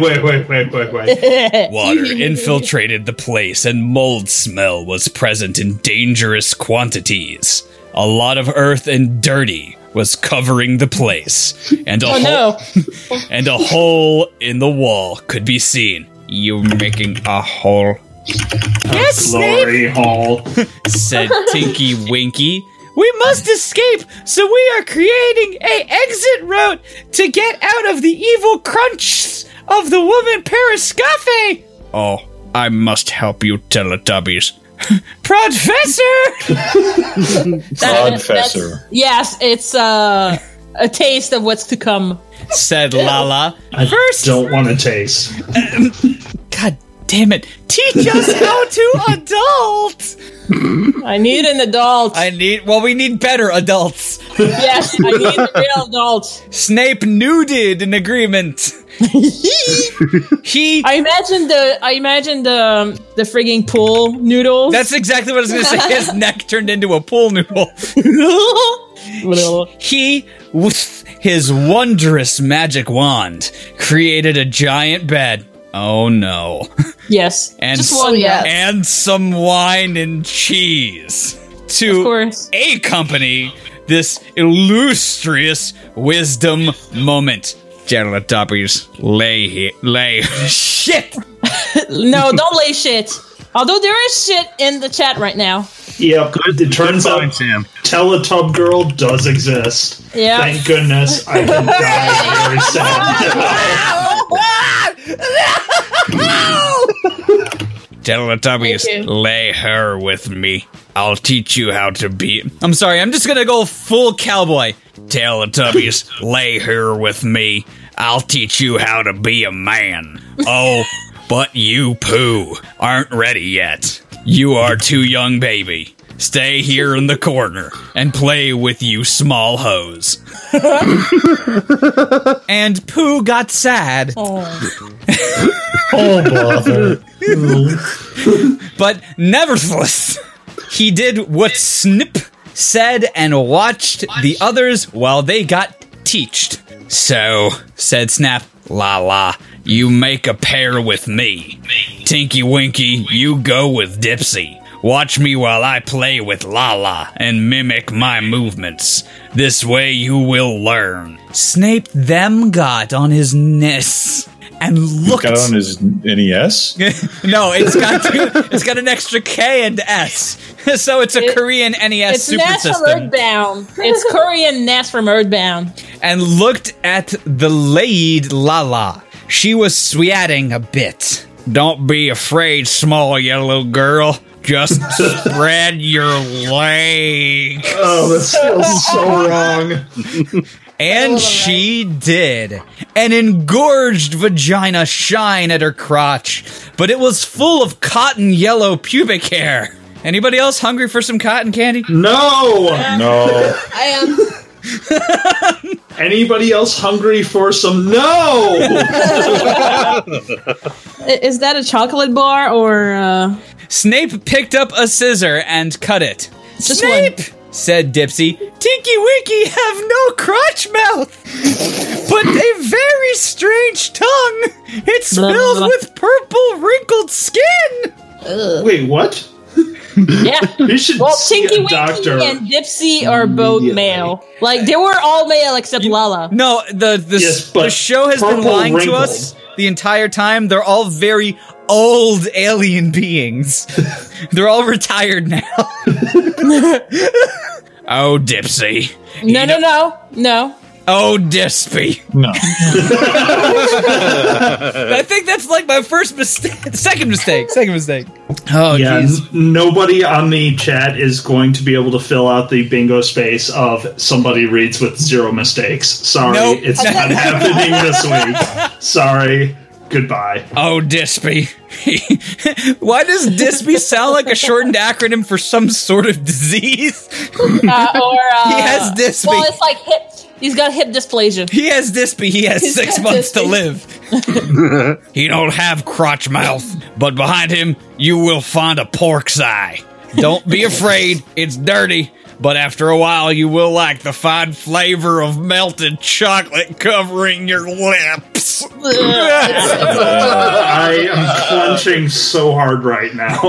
wait, wait, wait, wait, wait. Water infiltrated the place, and mold smell was present in dangerous quantities. A lot of earth and dirty was covering the place, and a Oh hole no. and a hole in the wall could be seen. You making a hole? Yes, Glory hall. said Tinky Winky. We must escape, so we are creating a exit route to get out of the evil crunch of the woman Periscophe. Oh, I must help you, Teletubbies. Professor! That- Professor. that's- Yes, it's uh, a taste of what's to come. said Lala. I First, don't want to taste. God damn it, teach us how to adult. I need an adult. I need. Well, we need better adults. yes, I need a real adult. Snape nuded in agreement. he. I imagine the I imagine the um, the frigging pool noodles. That's exactly what I was going to say. His neck turned into a pool noodle. he, with his wondrous magic wand, created a giant bed. Oh no. Yes. And, Just one yes. and some wine and cheese Of to course. accompany this illustrious wisdom moment. Teletubbies, lay here, lay shit. no, don't lay shit. Although there is shit in the chat right now. Yep. it turns out Teletub Girl does exist. Yeah. Thank goodness. I can die very sad. Teletubbies, Thank you. lay her with me. I'll teach you how to be. I'm sorry, I'm just gonna go full cowboy. Teletubbies, lay her with me. I'll teach you how to be a man. Oh, but you, poo, aren't ready yet. You are too young, baby. Stay here in the corner and play with you small hoes. and Pooh got sad. Oh. oh, bother. but nevertheless, he did what Snip said and watched the others while they got teached. So, said Snap, la la, you make a pair with me. Tinky Winky, you go with Dipsy. Watch me while I play with Lala and mimic my movements. This way you will learn. Snape them got on his NES and looked Got on his NES. no, it's got two, it's got an extra K and S, so it's a Korean NES It's super NES from. Earthbound. It's Korean NES from Earthbound. And looked at the laid Lala. She was sweating a bit. Don't be afraid, small yellow girl. Just spread your legs. Oh, this feels so wrong. And she did. An engorged vagina shine at her crotch, but it was full of cotton yellow pubic hair. Anybody else hungry for some cotton candy? No! No. I am. Anybody else hungry for some? No! Is that a chocolate bar or uh Snape picked up a scissor and cut it. Just Snape, said Dipsy, Tinky Winky have no crotch mouth, but a very strange tongue. It's Blah, filled blah. with purple wrinkled skin. Wait, what? yeah? You should Well, Tinky Winky doctor. and Dipsy are both male. Like they were all male except Lala. No, the the, Yes, the show has been lying wrinkled. to us the entire time. They're all very old alien beings. They're all retired now. oh, Dipsy. No, no, no, no. Oh, Dispy. No. I think that's like my first mistake. Second mistake. Second mistake. Oh, yeah, n- nobody on the chat is going to be able to fill out the bingo space of somebody reads with zero mistakes. Sorry, Nope. it's not happening this week. Sorry. Goodbye. Oh, Dispy. Why does Dispy sound like a shortened acronym for some sort of disease? Uh, or uh, He has Dispy. Well, it's like hip. He's got hip dysplasia. He has Dispy. He has He's six got months to live. he don't have crotch mouth, but behind him you will find a pork's eye. Don't be afraid. It's dirty, but after a while you will like the fine flavor of melted chocolate covering your lips. I am clenching so hard right now.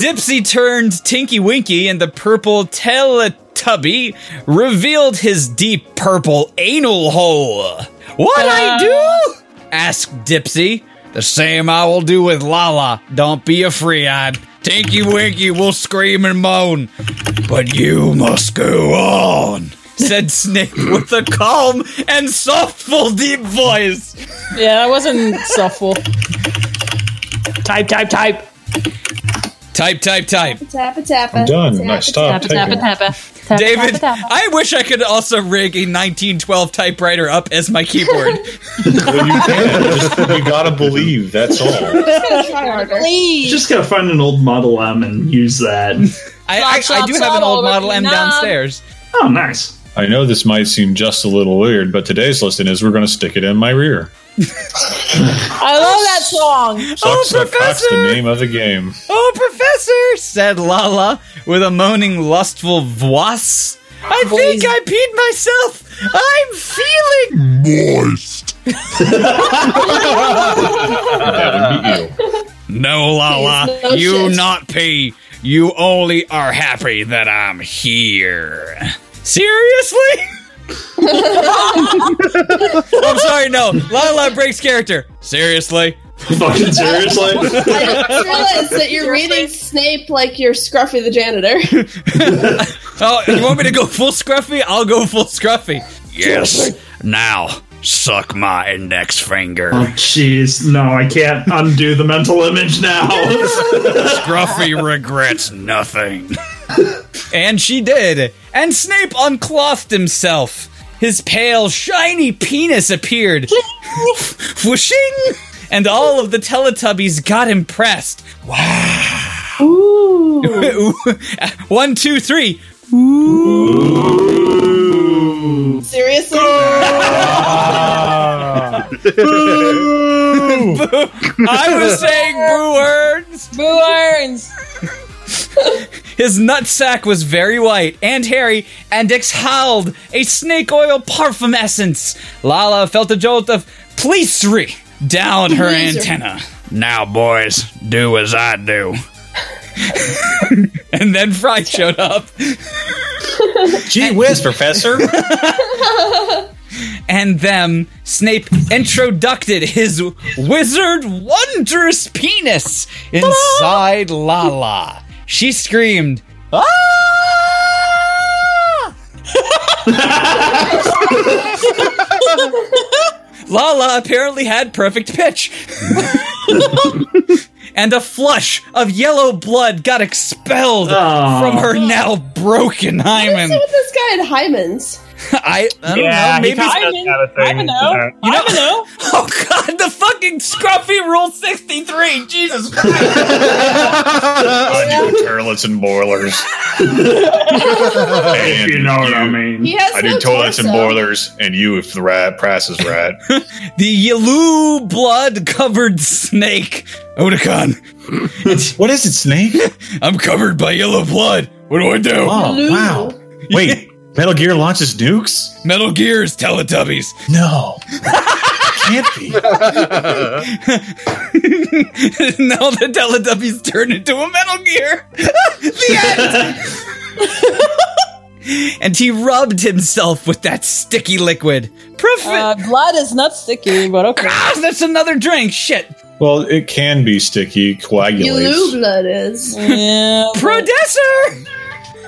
Dipsy turned Tinky Winky and the purple Teletubby revealed his deep purple anal hole. What I do? asked Dipsy. The same I will do with Lala. Don't be a free-eyed. Tinky Winky will scream and moan, but you must go on. Said Snape with a calm and softful deep voice. Yeah, that wasn't softful. Type, type, type. Type, type, type. Tappa tappa. I'm done. Tappa, I stopped Tappa, tappa, tappa. Tappa, David, tappa, tappa. I wish I could also rig a 1912 typewriter up as my keyboard. Well, you can. Just, you gotta believe. That's all. Try harder. Please. Just gotta find an old Model M and use that. I, I, I do have an old Model M downstairs. Oh, nice. I know this might seem just a little weird, but today's lesson is we're gonna stick it in my rear. I love that song. Oh, Professor! suck, the name of the game. Oh, Professor, said Lala with a moaning, lustful voice. I think I peed myself. I'm feeling Moist. That would be you. No, Lala, no you shit. not pee. You only are happy that I'm here. Seriously? I'm sorry, no. Lala breaks character. Seriously? Fucking seriously? I just realized that you're reading Snape like you're Scruffy the janitor. Oh, you want me to go full scruffy? I'll go full scruffy. Yes. Now, suck my index finger. Oh, jeez. No, I can't undo the mental image now. Scruffy regrets nothing. And she did. And Snape unclothed himself. His pale, shiny penis appeared. Whooshing! And all of the Teletubbies got impressed. Wow. Ooh. One, two, three. Ooh. Seriously? I was saying boo words. Boo earns. His nutsack was very white and hairy and exhaled a snake oil parfum essence. Lala felt a jolt of pleasery down her Pleaser. antenna. Now, boys, do as I do. and then Fry showed up. Gee whiz, Professor. and them, Snape introduced his wizard wondrous penis inside Lala. She screamed, Ah! Lala apparently had perfect pitch. and a flush of yellow blood got expelled Aw. from her now broken What's hymen. with this guy at Hyman's? I, I don't Yeah, know. he Maybe kinda I mean, thing. I don't know. You know- I don't know. Oh god, the fucking scruffy rule 63. Jesus Christ. I do toilets and boilers. if you know what I mean. He has I no do toilets and boilers, and you if the rat price is right. the yellow blood covered snake. Otacon. what is it, Snake? I'm covered by yellow blood. What do I do? Oh, wow. Wait, Metal Gear launches nukes? Metal Gears, Teletubbies. No. Can't be. now the Teletubbies turn into a Metal Gear. the end. and he rubbed himself with that sticky liquid. Profi- Uh, blood is not sticky, but okay. ah, that's another drink. Shit. Well, it can be sticky, Yellow coagulates. blood is. Yeah. but- Prodesser!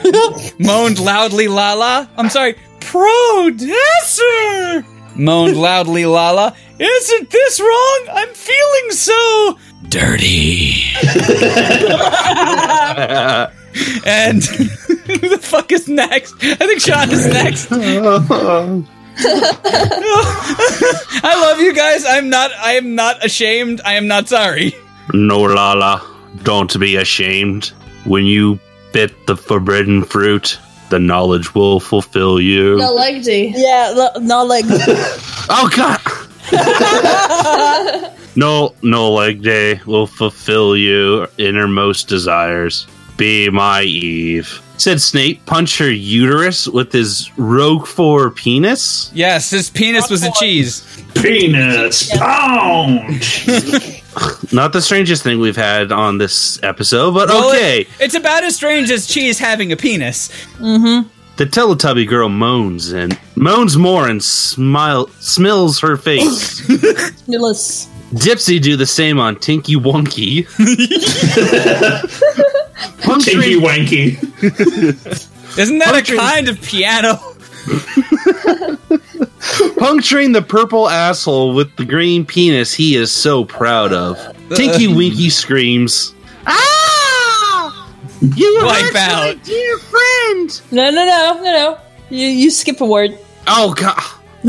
Moaned loudly Lala. I'm sorry. Prodesser! Moaned loudly Lala. Isn't this wrong? I'm feeling so dirty. and who the fuck is next? I think Sean is next. I love you guys. I'm not I am not ashamed. I am not sorry. No, Lala, don't be ashamed. When you bit the forbidden fruit, the knowledge will fulfill you. No leg D. Yeah, lo- not like. Oh God! no, no leg day will fulfill you innermost desires. Be my Eve. Said Snape, punch her uterus with his rogue Roquefort penis. Yes, his penis was a cheese. Penis pound. Not the strangest thing we've had on this episode, but Well, okay. it- it's about as strange as cheese having a penis. Mm-hmm. The Teletubby girl moans and moans more and smile smells her face. Nillis. Dipsy do the same on Tinky Wonky. Tinky wanky. Isn't that a kind of piano? Puncturing the purple asshole with the green penis he is so proud of. Tinky Winky screams, Ah! You Wipe hurt my dear friend! No, no, no, no, no. You you skip a word. Oh god.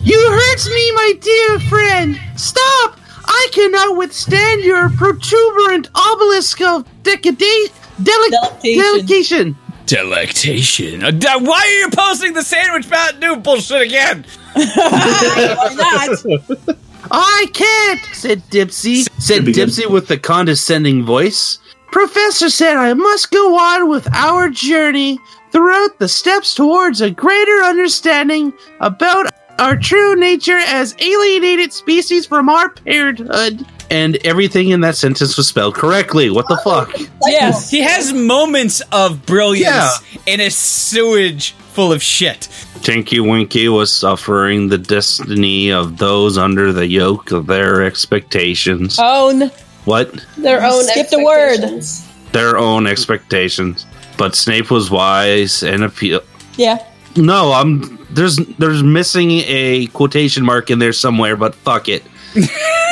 you hurt me, my dear friend! Stop! I cannot withstand your protuberant obelisk of decada- delic- Delectation. Delectation. Delectation. Uh, Why are you posting the sandwich Mountain Dew bullshit again? Why not? I can't, said Dipsy. Said. Dipsy with the condescending voice. Professor said I must go on with our journey throughout the steps towards a greater understanding about our true nature as alienated species from our parenthood. And everything in that sentence was spelled correctly. What the fuck? Yes. He has moments of brilliance Yeah. in a sewage full of shit. Tinky Winky was suffering the destiny of those under the yoke of their expectations. Own. What? Their own Skip the word. expectations. Their own expectations. But Snape was wise and appeal. Yeah. No, I'm there's there's missing a quotation mark in there somewhere, but fuck it.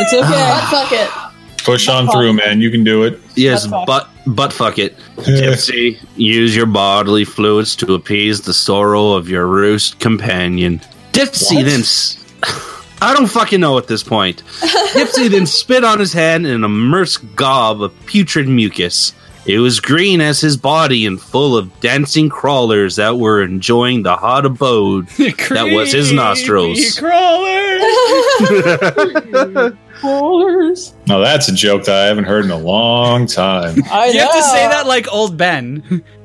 It's okay. Fuck it. Push on through, man. You can do it. Yes, Butt fuck. but but fuck it. Tipsy, use your bodily fluids to appease the sorrow of your roost companion. Dipsy What? then s- I don't fucking know at this point. Dipsy then spit on his hand in an immersed gob of putrid mucus. It was green as his body and full of dancing crawlers that were enjoying the hot abode that was his nostrils. Crawlers. Crawlers. Now that's a joke that I haven't heard in a long time. I You have to say that like old Ben.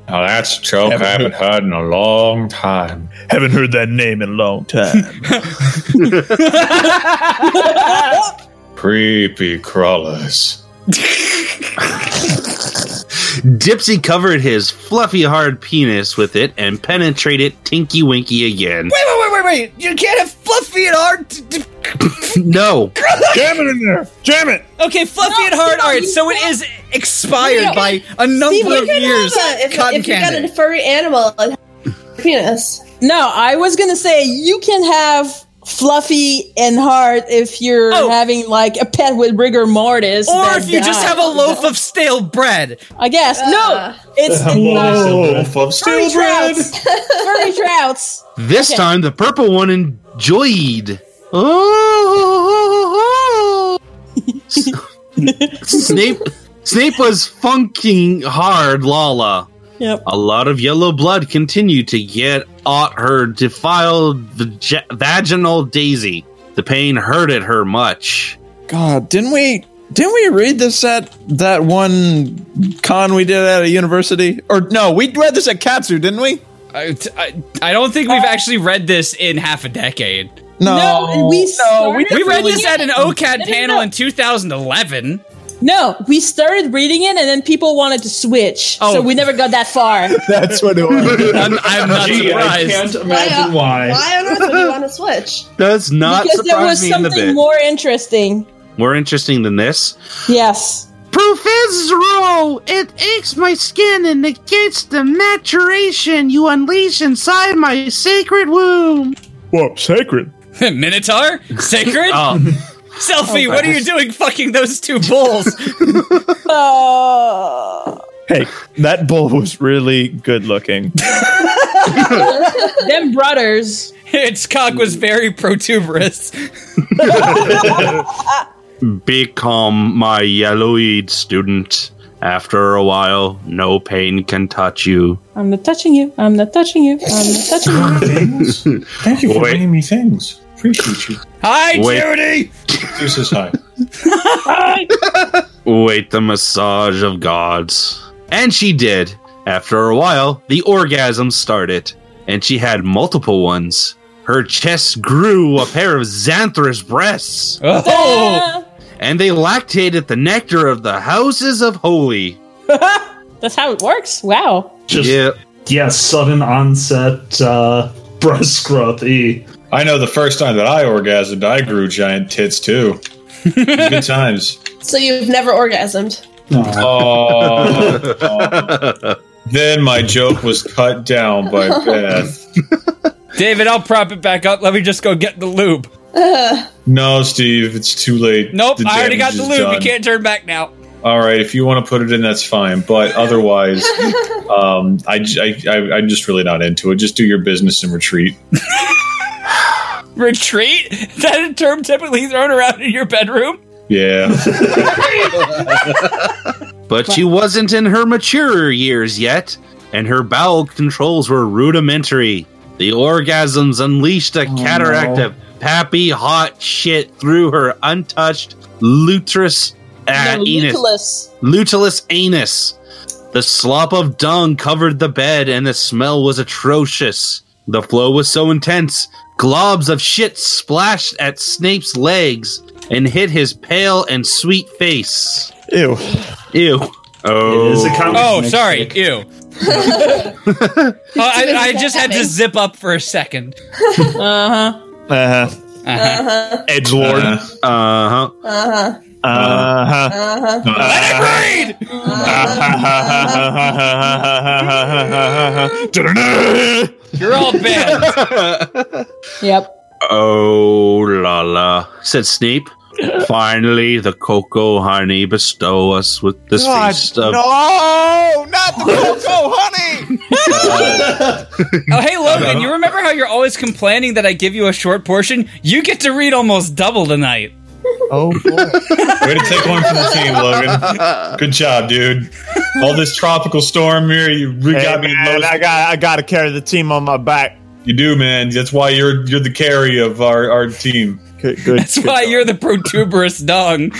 Now that's a joke I haven't heard in a long time. Haven't heard that name in a long time. Creepy crawlers. Dipsy covered his fluffy hard penis with it and penetrated Tinky Winky again. Wait, wait, wait, wait, wait! You can't have fluffy and hard. t- t- No. Jam it in there. Jam it. Okay, fluffy No, and hard. no, All right, so it can't- is expired No, by a number Steve, of years. a, if, Cotton if you got a furry animal a penis. No, I was gonna say you can have fluffy and hard if you're Oh. having like a pet with rigor mortis. Or if you just have a loaf of stale bread. I guess Uh. no, it's a Loaf of furry stale bread. trouts. furry trouts. This Okay. time the purple one enjoyed. Oh, Snape Snape was funking hard Lala. Yep. A lot of yellow blood continued to get at her defiled vag- vaginal daisy. The pain hurted her much. God, didn't we? Didn't we read this at that one con we did at a university? Or no, we read this at Katsu, didn't we? I, I, I don't think we've actually read this in half a decade. No, No, we no, we We read this at an OCAD No, no, panel in 2011. No, we started reading it and then people wanted to switch, Oh. so we never got that far. That's what it was. I'm, I'm not Gee, I can't imagine uh, why. Why on earth would you want to switch? Does not because there was me in the something bit. more interesting. More interesting than this. Yes. Professor, it aches my skin and negates the maturation you unleash inside my sacred womb. What sacred? Minotaur? Sacred? Oh, Selfie, oh, what are you doing fucking those two bulls? Hey, that bull was really good looking. them brothers. its cock was very protuberous. become my yelloweed student. After a while, no pain can touch you. I'm not touching you. I'm not touching you. I'm not touching you. Thank you for Wait. bringing me things. Appreciate you. Hi, Wait. Judy! This is hi. Wait the massage of gods. And she did. After a while, the orgasm started, and she had multiple ones. Her chest grew a pair of Xanthorus breasts, Oh! And they lactated the nectar of the houses of holy. that's how it works. Wow. Just yeah, yeah, sudden onset uh, breast growth. E. I know the first time that I orgasmed, I grew giant tits too. Good times. So you've never orgasmed. Oh. then my joke was cut down by Beth. David, I'll prop it back up. Let me just go get the lube. No, Steve, it's too late. Nope, I already got the is lube. done. You can't turn back now. All right, if you want to put it in, that's fine. But otherwise, um, I, j- I, I, am just really not into it. Just do your business and retreat. Retreat? Is that a term typically thrown around in your bedroom? Yeah. but she wasn't in her mature years yet, and her bowel controls were rudimentary. The orgasms unleashed a cataract no. of pappy hot shit through her untouched luterus uh, No, anus. Nicholas. Luteolus anus. The slop of dung covered the bed, and the smell was atrocious. The flow was so intense, globs of shit splashed at Snape's legs and hit his pale and sweet face. Ew. Ew. Oh, It is a Oh, sorry. Nick. Ew. Oh, I, I just had to zip up for a second. Uh huh. Uh-huh. Uh-huh. Edge Lord. Uh huh. Uh-huh. Uh-huh. Let it read! You're all banned. Yep. Oh la la, said Snape. Finally, the cocoa honey bestow us with this God, feast of. no, not the cocoa honey. Oh, hey, Logan, you remember how you're always complaining that I give you a short portion? You get to read almost double tonight. Oh boy. Way to take one from the team, Logan. Good job, dude. All this tropical storm here, you really Hey, got me. man, I got I got to carry the team on my back. you do, man. That's why you're you're the carry of our, our team. Good. good That's why you're the protuberous dong.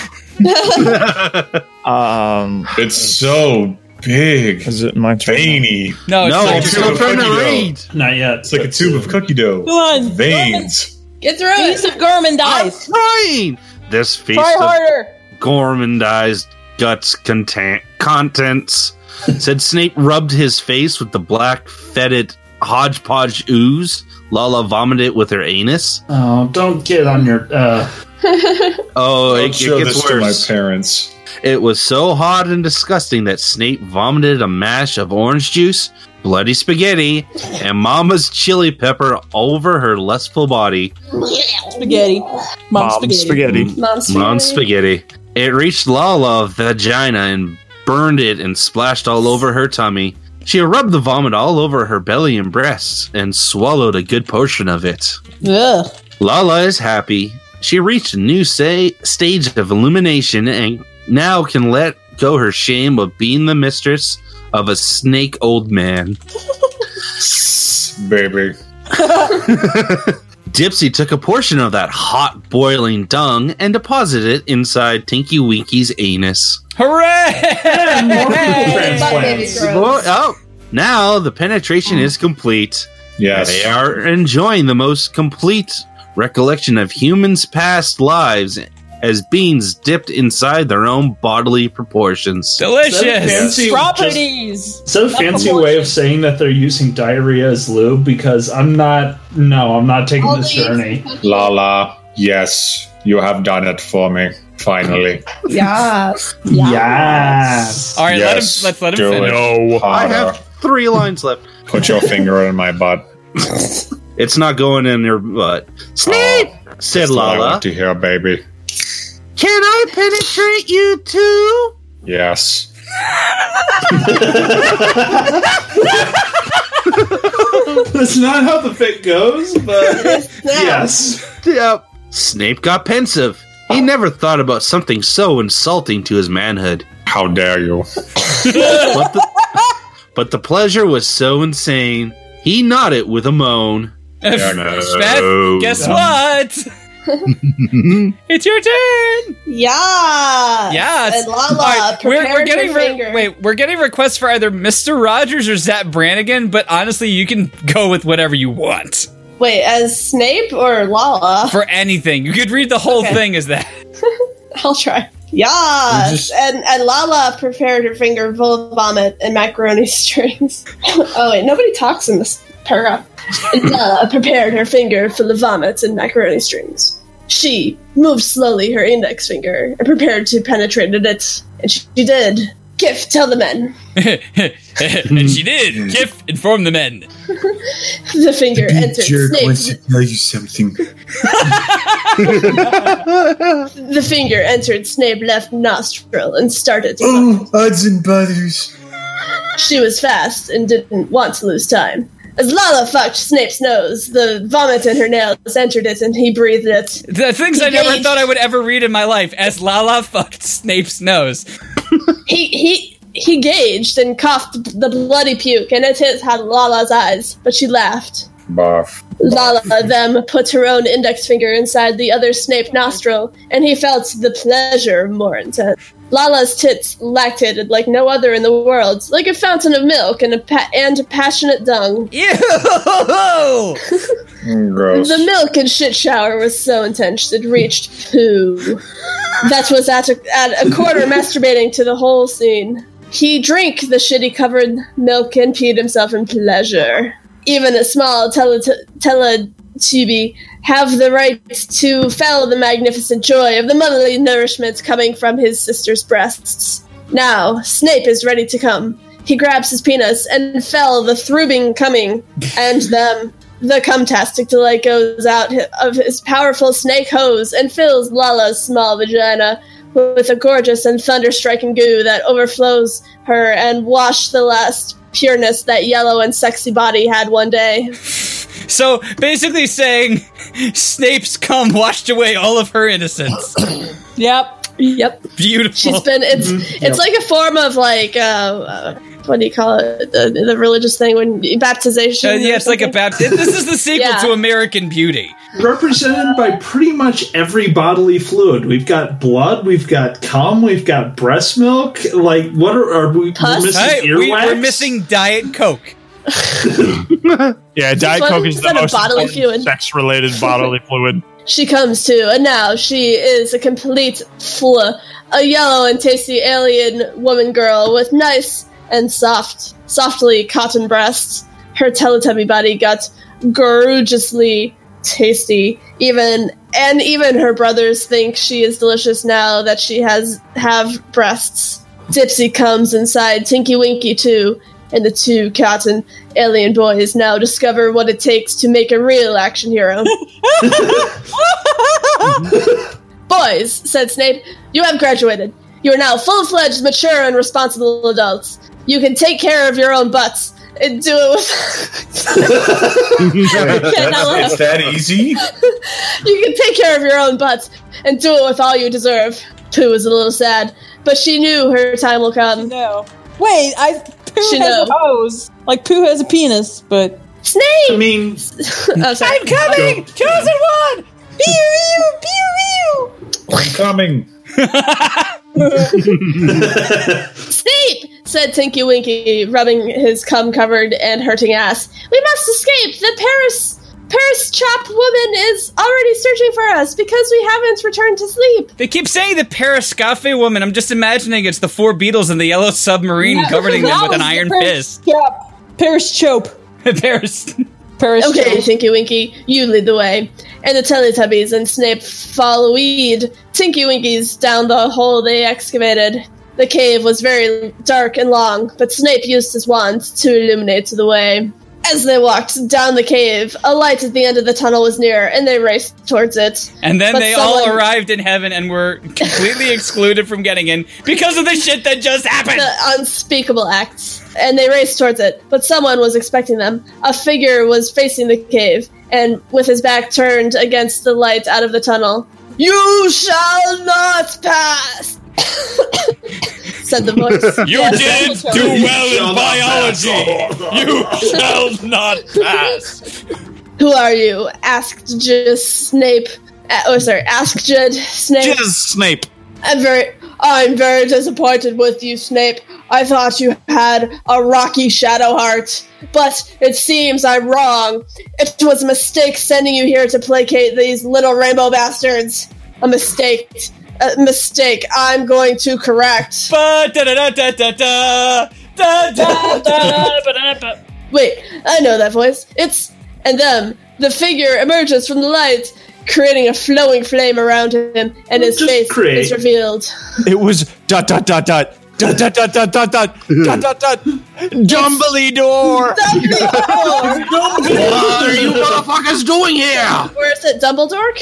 Um, It's so big, is it my turn? veiny. No, it's No, not I'm still turn. trying to Cookie dough. read. Not yet. It's like a tube of cookie dough. Come on. Veins. Get through Give me it. some gormandize. Trying this feast Try of gormandized guts content contents. Said Snape rubbed his face with the black fetid hodgepodge ooze. Lala vomited with her anus. Oh, don't get on your. Uh, Oh, Don't it, it show gets this to my parents. It was so hot and disgusting that Snape vomited a mash of orange juice, bloody spaghetti, and Mama's chili pepper over her lustful body. Spaghetti. Mom, Mom spaghetti. spaghetti. Mom spaghetti. Mom spaghetti. It reached Lala's vagina and burned it and splashed all over her tummy. She rubbed the vomit all over her belly and breasts and swallowed a good portion of it. Ugh. Lala is happy. She reached a new say, stage of illumination and now can let go her shame of being the mistress of a snake old man. Baby. Dipsy took a portion of that hot boiling dung and deposited it inside Tinky Winky's anus. Hooray! more people Butt baby transplants. grows. Oh, now the penetration is complete. Yes. They are enjoying the most complete recollection of humans' past lives as beings dipped inside their own bodily proportions. Is that a fancy, Properties. is that fancy way of saying that they're using diarrhea as lube? Because I'm not. No, I'm not taking All this these journey. Lala, yes, you have done it for me. Finally. Yes. Yes. All right, Let him, let's let him do finish. No. I have three lines left. Put your finger in my butt. It's not going in your butt. Snape, said That's what I want to hear, baby. Can I penetrate you too? Yes. That's not how the fit goes, but yes. Yep. Snape got pensive. He never thought about something so insulting to his manhood. How dare you? But the, but the pleasure was so insane. He nodded with a moan. Beth, guess what? it's your turn. Yeah. Yes. And Lala All right, we're, we're getting re- wait. We're getting requests for either Mister Rogers or Zapp Brannigan, but honestly, you can go with whatever you want Wait, as Snape or Lala? for anything. You could read the whole Okay. thing as that. I'll try. Yes. And and Lala prepared her finger full of vomit and macaroni strings. oh wait, nobody talks in this paragraph. And uh, Lala prepared her finger full of vomit and macaroni strings. She moved slowly her index finger and prepared to penetrate it, and she did. Kif, tell the men. and she did. Kif informed the men. The finger entered Snape's. tell you something. The finger entered Snape left nostril and started to Oh, odds and butters. She was fast and didn't want to lose time. As Lala fucked Snape's nose, the vomit in her nails entered it and he breathed it. The things I never gauged- thought I would ever read in my life. As Lala fucked Snape's nose. He he he gauged and coughed the bloody puke and it hit had Lala's eyes, but she laughed. Barf. Lala then put her own index finger inside the other Snape nostril, and he felt the pleasure more intense. Lala's tits lactated like no other in the world, like a fountain of milk and a pa- and passionate dung. Ew! Gross. The milk and shit shower was so intense it reached poo. that was at a, at a quarter masturbating to the whole scene. He drank the shitty covered milk and peed himself in pleasure. Even a small tele- teletubby have the right to feel the magnificent joy of the motherly nourishment coming from his sister's breasts. Now, Snape is ready to come. He grabs his penis and fell the throbbing coming, and them. The cumtastic delight goes out of his powerful snake hose and fills Lala's small vagina with a gorgeous and thunder-striking goo that overflows her and wash the last pureness that yellow and sexy body had one day. So basically saying Snape's cum washed away all of her innocence. Yep. Yep. Beautiful. She's been it's it's like a form of like uh, uh what do you call it the, the religious thing when baptization Uh, yeah, or it's like a baptism. This is the sequel Yeah. to American Beauty. Represented by pretty much every bodily fluid. We've got blood, we've got cum, we've got breast milk. Like, what are, are we we're missing? Hey, we, earwax? we're missing Diet Coke. Yeah, Diet Coke is the most bodily fluid. sex-related bodily fluid. She comes to, and now she is a complete fl, a yellow and tasty alien woman girl with nice and soft, softly cotton breasts. Her Teletubby body got gorgeously tasty. Even and even her brothers think she is delicious now that she has have breasts. Dipsy comes inside Tinky Winky too, and the two cotton alien boys now discover what it takes to make a real action hero. Boys, said Snape, you have graduated. You are now full fledged, mature, and responsible adults. You can take care of your own butts and do it with. Can't not laugh. It's that easy? you can take care of your own butts and do it with all you deserve. Pooh was a little sad, but she knew her time will come. No. Wait, I Pooh She has a hose. Like Pooh has a penis, but Snape! I mean, oh, sorry. I'm coming! Chosen one! pew pew pew pew. I'm coming. Snape! said Tinky Winky, rubbing his cum covered and hurting ass. We must escape! The Paris Paris chop woman is already searching for us because we haven't returned to sleep. They keep saying the Periscafe woman. I'm just imagining it's the four Beatles in the yellow submarine governing them with an iron Paris fist. Chop. Paris chope. Paris. Paris Okay, chope. Tinky Winky, you lead the way. And the Teletubbies and Snape follow lead. Tinky Winky's down the hole they excavated. The cave was very dark and long, but Snape used his wand to illuminate the way. As they walked down the cave, a light at the end of the tunnel was near, and they raced towards it. And then But they all arrived in heaven and were completely excluded from getting in because of the shit that just happened. the unspeakable acts, and they raced towards it. But someone was expecting them. A figure was facing the cave, and with his back turned against the light out of the tunnel. You shall not pass! Said the voice. You didn't do well in biology. You shall not pass. Who are you? asked just Snape. Uh, oh, sorry, asked Jed Snape. Just Snape. I'm very, I'm very disappointed with you, Snape. I thought you had a rocky shadow heart, but it seems I'm wrong. It was a mistake sending you here to placate these little rainbow bastards. A mistake. A mistake. I'm going to correct. Wait, I know that voice. It's and then the figure emerges from the light, creating a flowing flame around him, and his Just face create. is revealed. It was dot dot dot dot dot dot dot dot dot dot dot dot dot Dumbledore. Dumbledore! What are you motherfuckers doing here? Where is it? Dumbledore?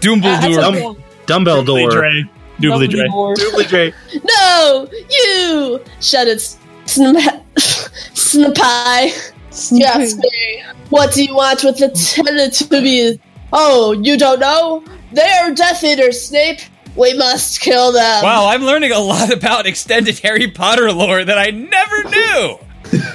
Dumbledore. Ah, Dumbledore. Dre. Doobly Dre. Doobly Dre. No, you! shouted Snap- Snapai. Yes, me. What do you want with the Teletubbies? Oh, you don't know? They're Death Eaters, Snape. We must kill them. Wow, I'm learning a lot about extended Harry Potter lore that I never knew.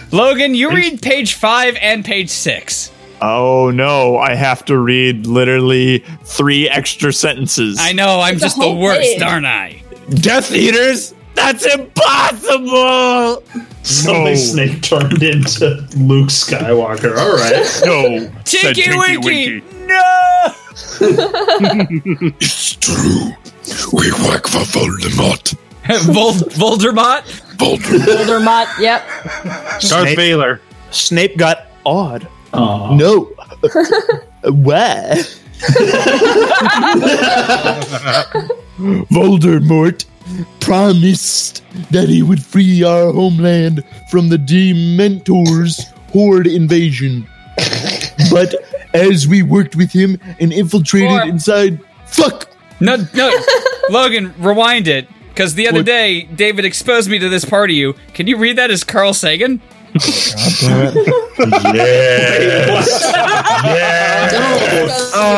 Logan, you read page five and page six. Oh no, I have to read literally three extra sentences. I know, I'm It's just the worst, page. aren't I? Death Eaters That's impossible. Suddenly, No. Snake turned into Luke Skywalker. All right. No. said Tinky Winky! No! It's true. We work for Voldemort. Vol- Voldemort? Voldemort. Voldemort, yep. Darth Snape- Vader. Snape got awed. Aw. No. Where? Voldemort promised that he would free our homeland from the Dementors' horde invasion. But as we worked with him and infiltrated Or- inside. Fuck! No, no. Logan, rewind it. Because the other What? day, David exposed me to this part of you. Can you read that as Carl Sagan? Yeah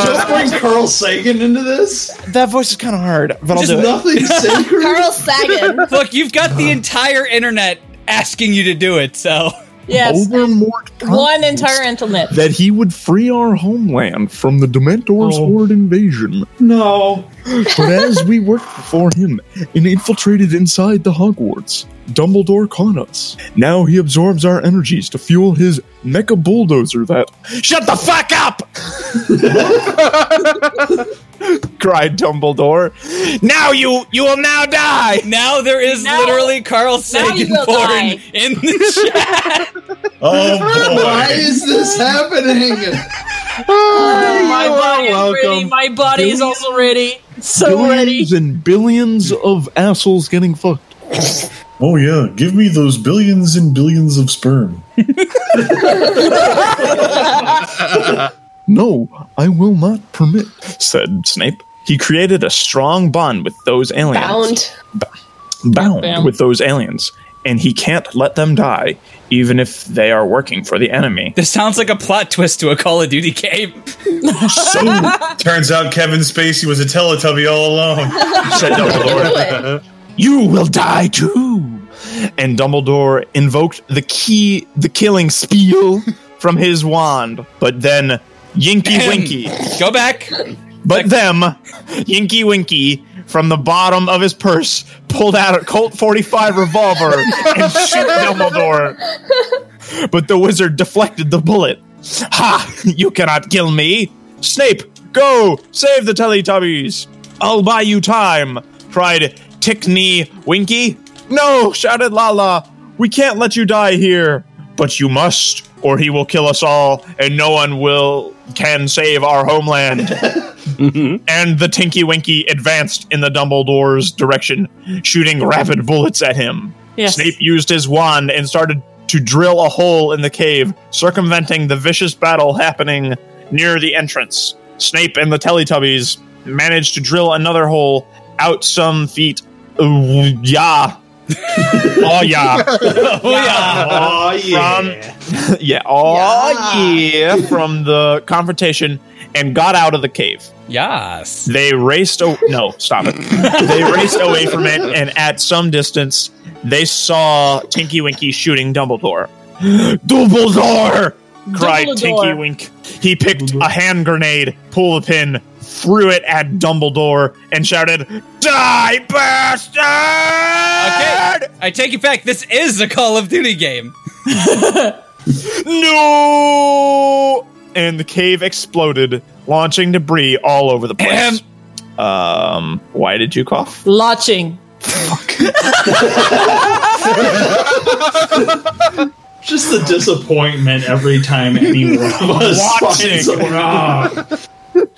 just bring Carl Sagan into this. That voice is kind of hard, but I'll Just do it. nothing sacred. Carl Sagan. Look, you've got the entire internet asking you to do it, so. Yes. Voldemort One entire internet. that he would free our homeland from the Dementors' oh. horde invasion. No. But as we worked for him and infiltrated inside the Hogwarts, Dumbledore caught us. Now he absorbs our energies to fuel his mecha bulldozer that. Shut the fuck up! cried Dumbledore. Now you you will now die! Now there is Now- literally Carl Sagan you porn die. in the chat. Oh Why boy. is this happening? Oh, my body is welcome. ready. My body is also ready. So ready. Billions and billions of assholes getting fucked. Oh yeah, give me those billions and billions of sperm. No, I will not permit, said Snape. He created a strong bond with those aliens. Bound. bound Bam. with those aliens, and he can't let them die, even if they are working for the enemy. This sounds like a plot twist to a Call of Duty game. So turns out Kevin Spacey was a Teletubby all along. Said Dumbledore. you will die too. And Dumbledore invoked the key, the killing spiel from his wand, but then Yinky Winky, Go back. But them, Yinky Winky, from the bottom of his purse, pulled out a Colt 45 revolver and shoot Dumbledore. But the wizard deflected the bullet. Ha! You cannot kill me! Snape, go! Save the Teletubbies! I'll buy you time! cried Tickney Winky. No! shouted Lala. We can't let you die here. But you must, or he will kill us all, and no one will can save our homeland. and the Tinky Winky advanced in the Dumbledore's direction, shooting rapid bullets at him. Yes. Snape used his wand and started to drill a hole in the cave, circumventing the vicious battle happening near the entrance. Snape and the Teletubbies managed to drill another hole out some feet. Uh, yeah. Oh, oh yeah. Oh, yeah. Oh yeah. yeah. Oh yeah. From the confrontation and got out of the cave. Yes. They raced. Oh no! Stop it! they raced away from it, and at some distance, they saw Tinky Winky shooting Dumbledore. Dumbledore! cried Dumbledore. Tinky Wink. He picked a hand grenade, pull the pin, threw it at Dumbledore, and shouted, "Die, bastard!" Okay. I take it back. This is a Call of Duty game. No! And the cave exploded, launching debris all over the place. um, why did you cough? Lotching. Just the disappointment every time any one of us Watching. finds a rock.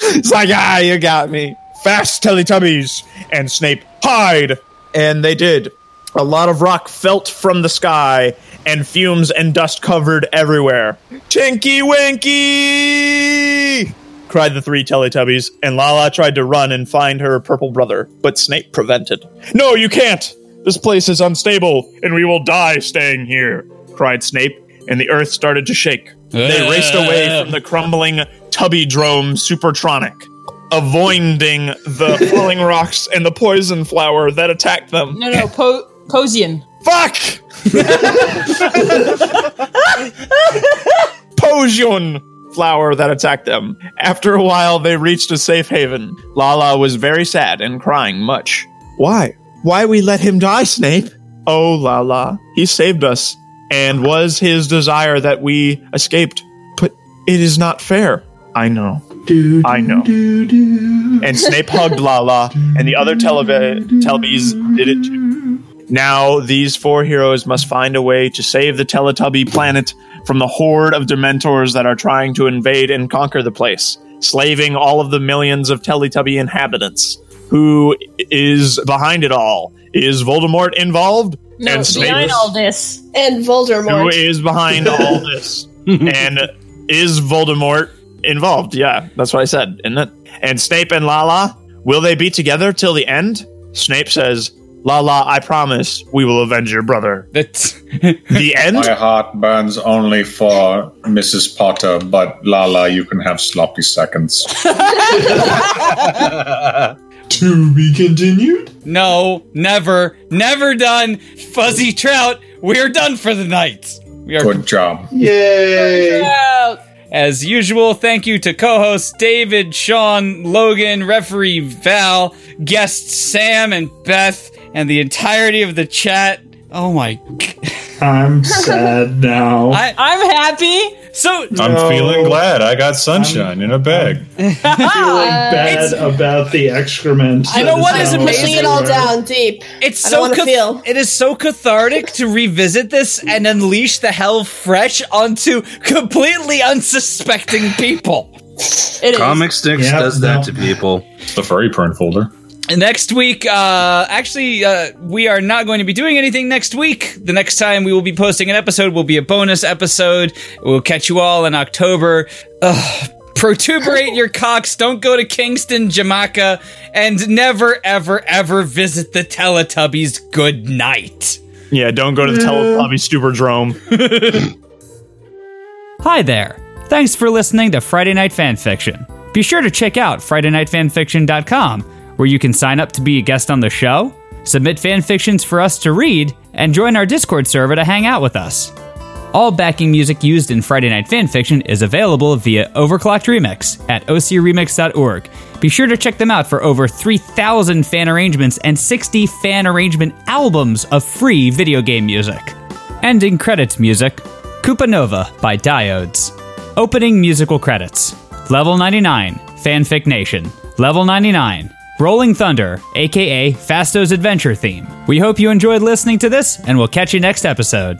It's like, ah, you got me. Fast, Teletubbies! And Snape, hide! And they did. A lot of rock felt from the sky, and fumes and dust covered everywhere. Tinky Winky! cried the three Teletubbies, and Lala tried to run and find her purple brother, but Snape prevented. No, you can't! This place is unstable, and we will die staying here, cried Snape, and the earth started to shake. They raced away from the crumbling Tubby Drome Supertronic, avoiding the falling rocks and the poison flower that attacked them. No, no, po- Posian. Fuck! Potion flower that attacked them. After a while, they reached a safe haven. Lala was very sad and crying much. Why? why we let him die, Snape? Oh, la la. He saved us, and was his desire that we escaped. But it is not fair. I know. I know. And Snape hugged Lala, and the other Teleb- Telebys did it too. Now, these four heroes must find a way to save the Teletubby planet from the horde of Dementors that are trying to invade and conquer the place, slaving all of the millions of Teletubby inhabitants. Who is behind it all? Is Voldemort involved? No, and Snape behind all this. And Voldemort. is behind all this? and is Voldemort involved? Yeah, that's what I said, isn't it? And Snape and Lala, will they be together till the end? Snape says, Lala, I promise we will avenge your brother. That's The end? My heart burns only for Mrs. Potter, but Lala, you can have sloppy seconds. To be continued? no, never, never done. Fuzzy Trout, we're done for the night. We are Good job. Yay! As usual, thank you to co hosts David, Sean, Logan, referee Val, guests Sam and Beth, and the entirety of the chat. Oh my. I'm sad now. I, I'm happy. So, I'm feeling glad I got sunshine in a bag. feeling bad about the excrement. I know what is amazing- Pushing it all down deep. it's so don't want to cath- feel. it is so cathartic to revisit this and unleash the hell fresh onto completely unsuspecting people. It is. Comic Sticks Yep, does that no. to people. The furry porn folder. And next week, uh, actually, uh, we are not going to be doing anything next week. The next time we will be posting an episode will be a bonus episode. We'll catch you all in October. Ugh. Protuberate your cocks. Don't go to Kingston, Jamaica, and never, ever, ever visit the Teletubbies. Good night. Yeah, don't go to the Teletubby Stuperdrome. Hi there. Thanks for listening to Friday Night Fanfiction. Be sure to check out FridayNightFanfiction.com, where you can sign up to be a guest on the show, submit fanfictions for us to read, and join our Discord server to hang out with us. All backing music used in Friday Night Fanfiction is available via Overclocked Remix at ocremix.org. Be sure to check them out for over 3,000 fan arrangements and 60 fan arrangement albums of free video game music. Ending credits music Koopa Nova by Diodes. Opening musical credits Level 99, Fanfic Nation. Level 99, Rolling Thunder, aka Fasto's Adventure theme. We hope you enjoyed listening to this, and we'll catch you next episode.